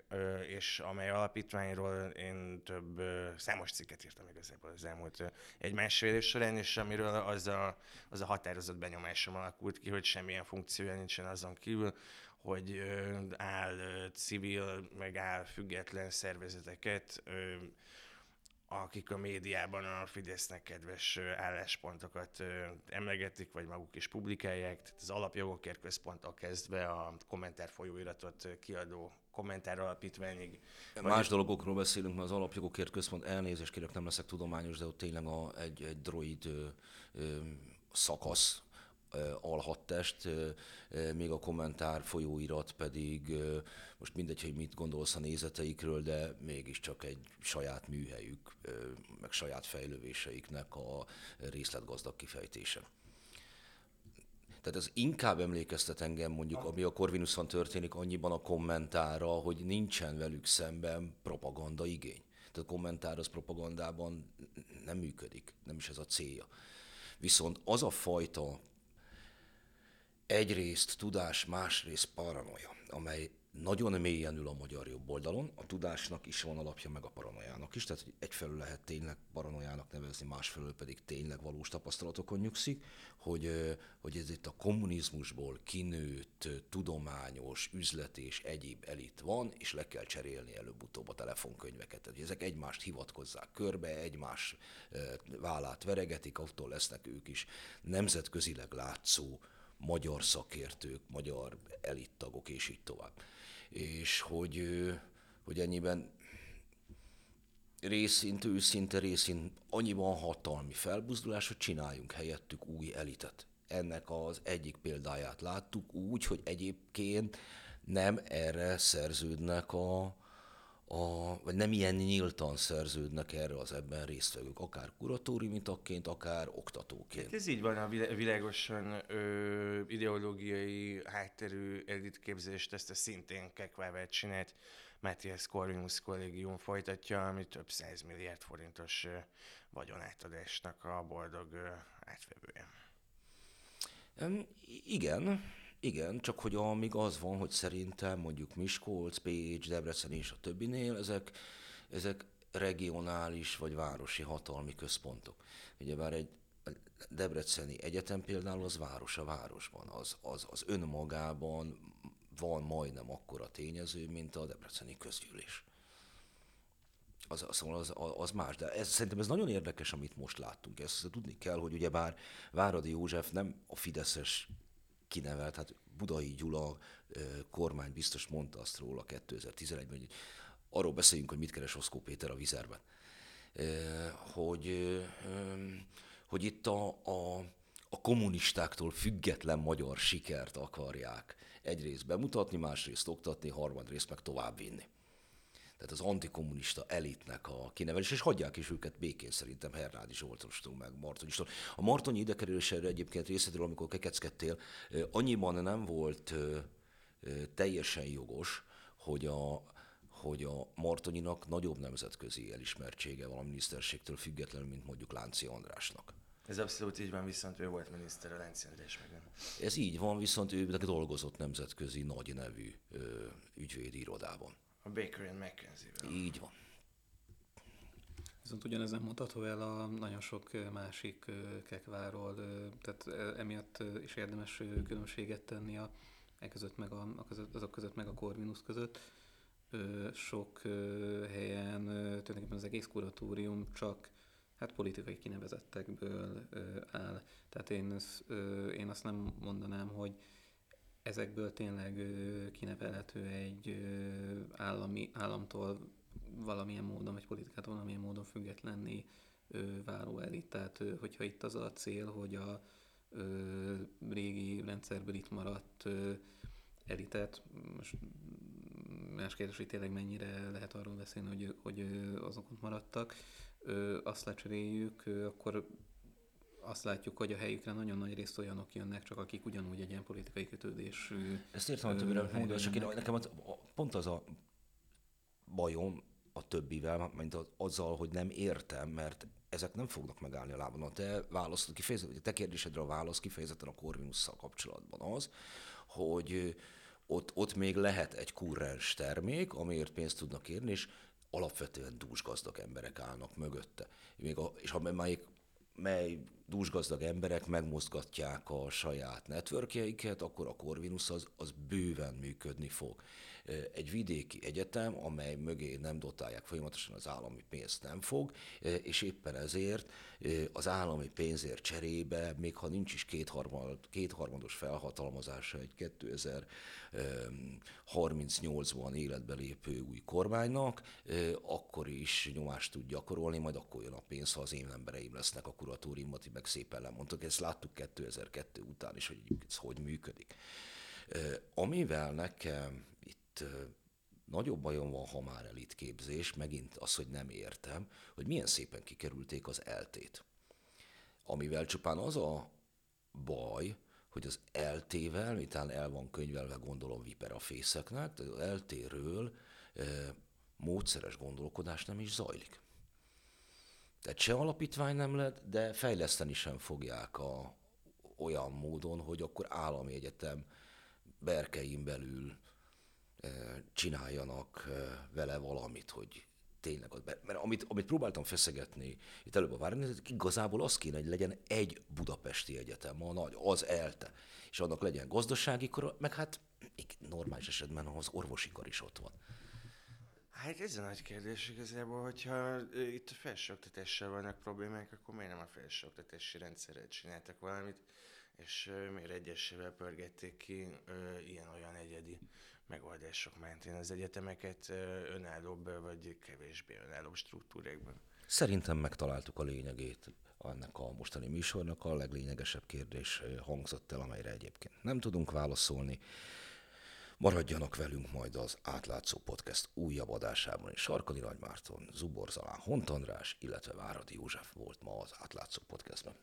és amely alapítványról én több számos cikket írtam igazából az elmúlt egy másfél év során, és amiről az a, az a határozott benyomásom alakult ki, hogy semmilyen funkciója nincsen azon kívül, hogy áll civil, meg áll független szervezeteket, akik a médiában a Fidesznek kedves álláspontokat emlegetik, vagy maguk is publikálják. Tehát az alapjogokért központtól kezdve a kommentár folyóiratot kiadó kommentár alapítványig. Más vagy... dolgokról beszélünk, mert az alapjogokért központ elnézést kérek, nem leszek tudományos, de ott tényleg a, egy, egy droid ö, ö, szakasz alhattest, még a kommentár folyóirat pedig, most mindegy, hogy mit gondolsz a nézeteikről, de mégiscsak egy saját műhelyük, meg saját fejlővéseiknek a részletgazdag kifejtése. Tehát ez inkább emlékeztet engem mondjuk, ami a Corvinuson történik, annyiban a kommentára, hogy nincsen velük szemben propaganda igény. Tehát a kommentár az propagandában nem működik, nem is ez a célja. Viszont az a fajta egyrészt tudás, másrészt paranoia, amely nagyon mélyen ül a magyar jobb oldalon, a tudásnak is van alapja, meg a paranoiának is, tehát egyfelől lehet tényleg paranoiának nevezni, másfelől pedig tényleg valós tapasztalatokon nyugszik, hogy, hogy ez itt a kommunizmusból kinőtt tudományos, üzlet és egyéb elit van, és le kell cserélni előbb-utóbb a telefonkönyveket. Tehát, ezek egymást hivatkozzák körbe, egymás vállát veregetik, attól lesznek ők is nemzetközileg látszó magyar szakértők, magyar elittagok, és így tovább és hogy, hogy ennyiben részint, őszinte részint annyiban hatalmi felbuzdulás, hogy csináljunk helyettük új elitet. Ennek az egyik példáját láttuk úgy, hogy egyébként nem erre szerződnek a, a, vagy nem ilyen nyíltan szerződnek erre az ebben résztvevők, akár kuratóriumi tagként, akár oktatóként. Hát ez így van, a világosan ö, ideológiai hátterű elitképzést, ezt a szintén Kekvávert csinált Matthias Corvinus kollégium folytatja, ami több száz milliárd forintos ö, vagyonátadásnak a boldog ö, átvevője. Igen, igen, csak hogy amíg az van, hogy szerintem mondjuk Miskolc, Pécs, Debrecen és a többinél, ezek, ezek regionális vagy városi hatalmi központok. Ugyebár egy Debreceni Egyetem például az város a városban, az, az, az önmagában van majdnem akkora tényező, mint a Debreceni közgyűlés. Az, szóval az, az más, de ez, szerintem ez nagyon érdekes, amit most láttunk. Ezt tudni kell, hogy ugyebár Váradi József nem a Fideszes kinevelt, hát Budai Gyula kormány biztos mondta azt róla 2011-ben, hogy arról beszéljünk, hogy mit keres Oszkó Péter a vizerben. Hogy, hogy itt a, a, a kommunistáktól független magyar sikert akarják egyrészt bemutatni, másrészt oktatni, harmadrészt meg továbbvinni tehát az antikommunista elitnek a kinevelés, és hagyják is őket békén szerintem Hernádi Zsoltostól, meg Martonyistól. A Martonyi idekerülésére egyébként részletről, amikor kekeckedtél, annyiban nem volt teljesen jogos, hogy a, hogy a Martonyinak nagyobb nemzetközi elismertsége van a miniszterségtől függetlenül, mint mondjuk Lánci Andrásnak. Ez abszolút így van, viszont ő volt miniszter a Lánci András meg nem. Ez így van, viszont ő dolgozott nemzetközi nagy nevű ö, ügyvédi irodában. A Baker and McKenzie-vel. Így van. Viszont ugyanezen mutató el a nagyon sok másik kekváról, tehát emiatt is érdemes különbséget tenni a, e között meg a, a között, azok között meg a Corvinus között. Sok helyen tulajdonképpen az egész kuratórium csak hát politikai kinevezettekből áll. Tehát én, én azt nem mondanám, hogy ezekből tényleg kinevelhető egy állami, államtól valamilyen módon, vagy politikától valamilyen módon függetlenné váló elit. Tehát, hogyha itt az a cél, hogy a régi rendszerből itt maradt elitet, most más kérdés, hogy tényleg mennyire lehet arról beszélni, hogy, hogy azok ott maradtak, azt lecseréljük, akkor azt látjuk, hogy a helyükre nagyon nagy részt olyanok jönnek, csak akik ugyanúgy egy ilyen politikai kötődésű... Ezt értem, hogy többire csak én, nekem az, pont az a bajom a többivel, mint az, azzal, hogy nem értem, mert ezek nem fognak megállni a lábon. A te választod, kifejezetten, te kérdésedre a válasz kifejezetten a Corvinusszal kapcsolatban az, hogy ott, ott még lehet egy kurrens termék, amiért pénzt tudnak érni, és alapvetően dúsgazdag emberek állnak mögötte. Még a, és amelyik mely dúsgazdag emberek megmozgatják a saját networkjeiket, akkor a Corvinus az, az bőven működni fog. Egy vidéki egyetem, amely mögé nem dotálják folyamatosan az állami pénzt nem fog, és éppen ezért az állami pénzért cserébe, még ha nincs is kétharmad, kétharmados felhatalmazása egy 2038-ban életbe lépő új kormánynak, akkor is nyomást tud gyakorolni, majd akkor jön a pénz, ha az én embereim lesznek a kuratóriumot, meg szépen lemondtak. Ezt láttuk 2002 után is, hogy ez hogy működik. Amivel nekem itt nagyobb bajom van, ha már elitképzés, megint az, hogy nem értem, hogy milyen szépen kikerülték az eltét. Amivel csupán az a baj, hogy az LT-vel, miután el van könyvelve, gondolom Viper a fészeknek, az LT-ről e, módszeres gondolkodás nem is zajlik. Tehát se alapítvány nem lett, de fejleszteni sem fogják a, olyan módon, hogy akkor állami egyetem berkein belül e, csináljanak e, vele valamit, hogy tényleg, mert amit, amit próbáltam feszegetni itt előbb a várni, igazából az kéne, hogy legyen egy budapesti egyetem, a nagy, az ELTE, és annak legyen gazdasági kar, meg hát normális esetben az orvosi kar is ott van. Hát ez a nagy kérdés igazából, hogyha itt a felsőoktatással vannak problémák, akkor miért nem a felsőoktatási rendszerrel csináltak valamit, és miért egyesével pörgették ki ilyen-olyan egyedi megoldások mentén az egyetemeket önállóbb vagy kevésbé önálló struktúrákban. Szerintem megtaláltuk a lényegét ennek a mostani műsornak. A leglényegesebb kérdés hangzott el, amelyre egyébként nem tudunk válaszolni. Maradjanak velünk majd az átlátszó podcast újabb adásában is. Sarkali Nagymárton, Zubor Zalán, Hont András, illetve Váradi József volt ma az átlátszó podcastben.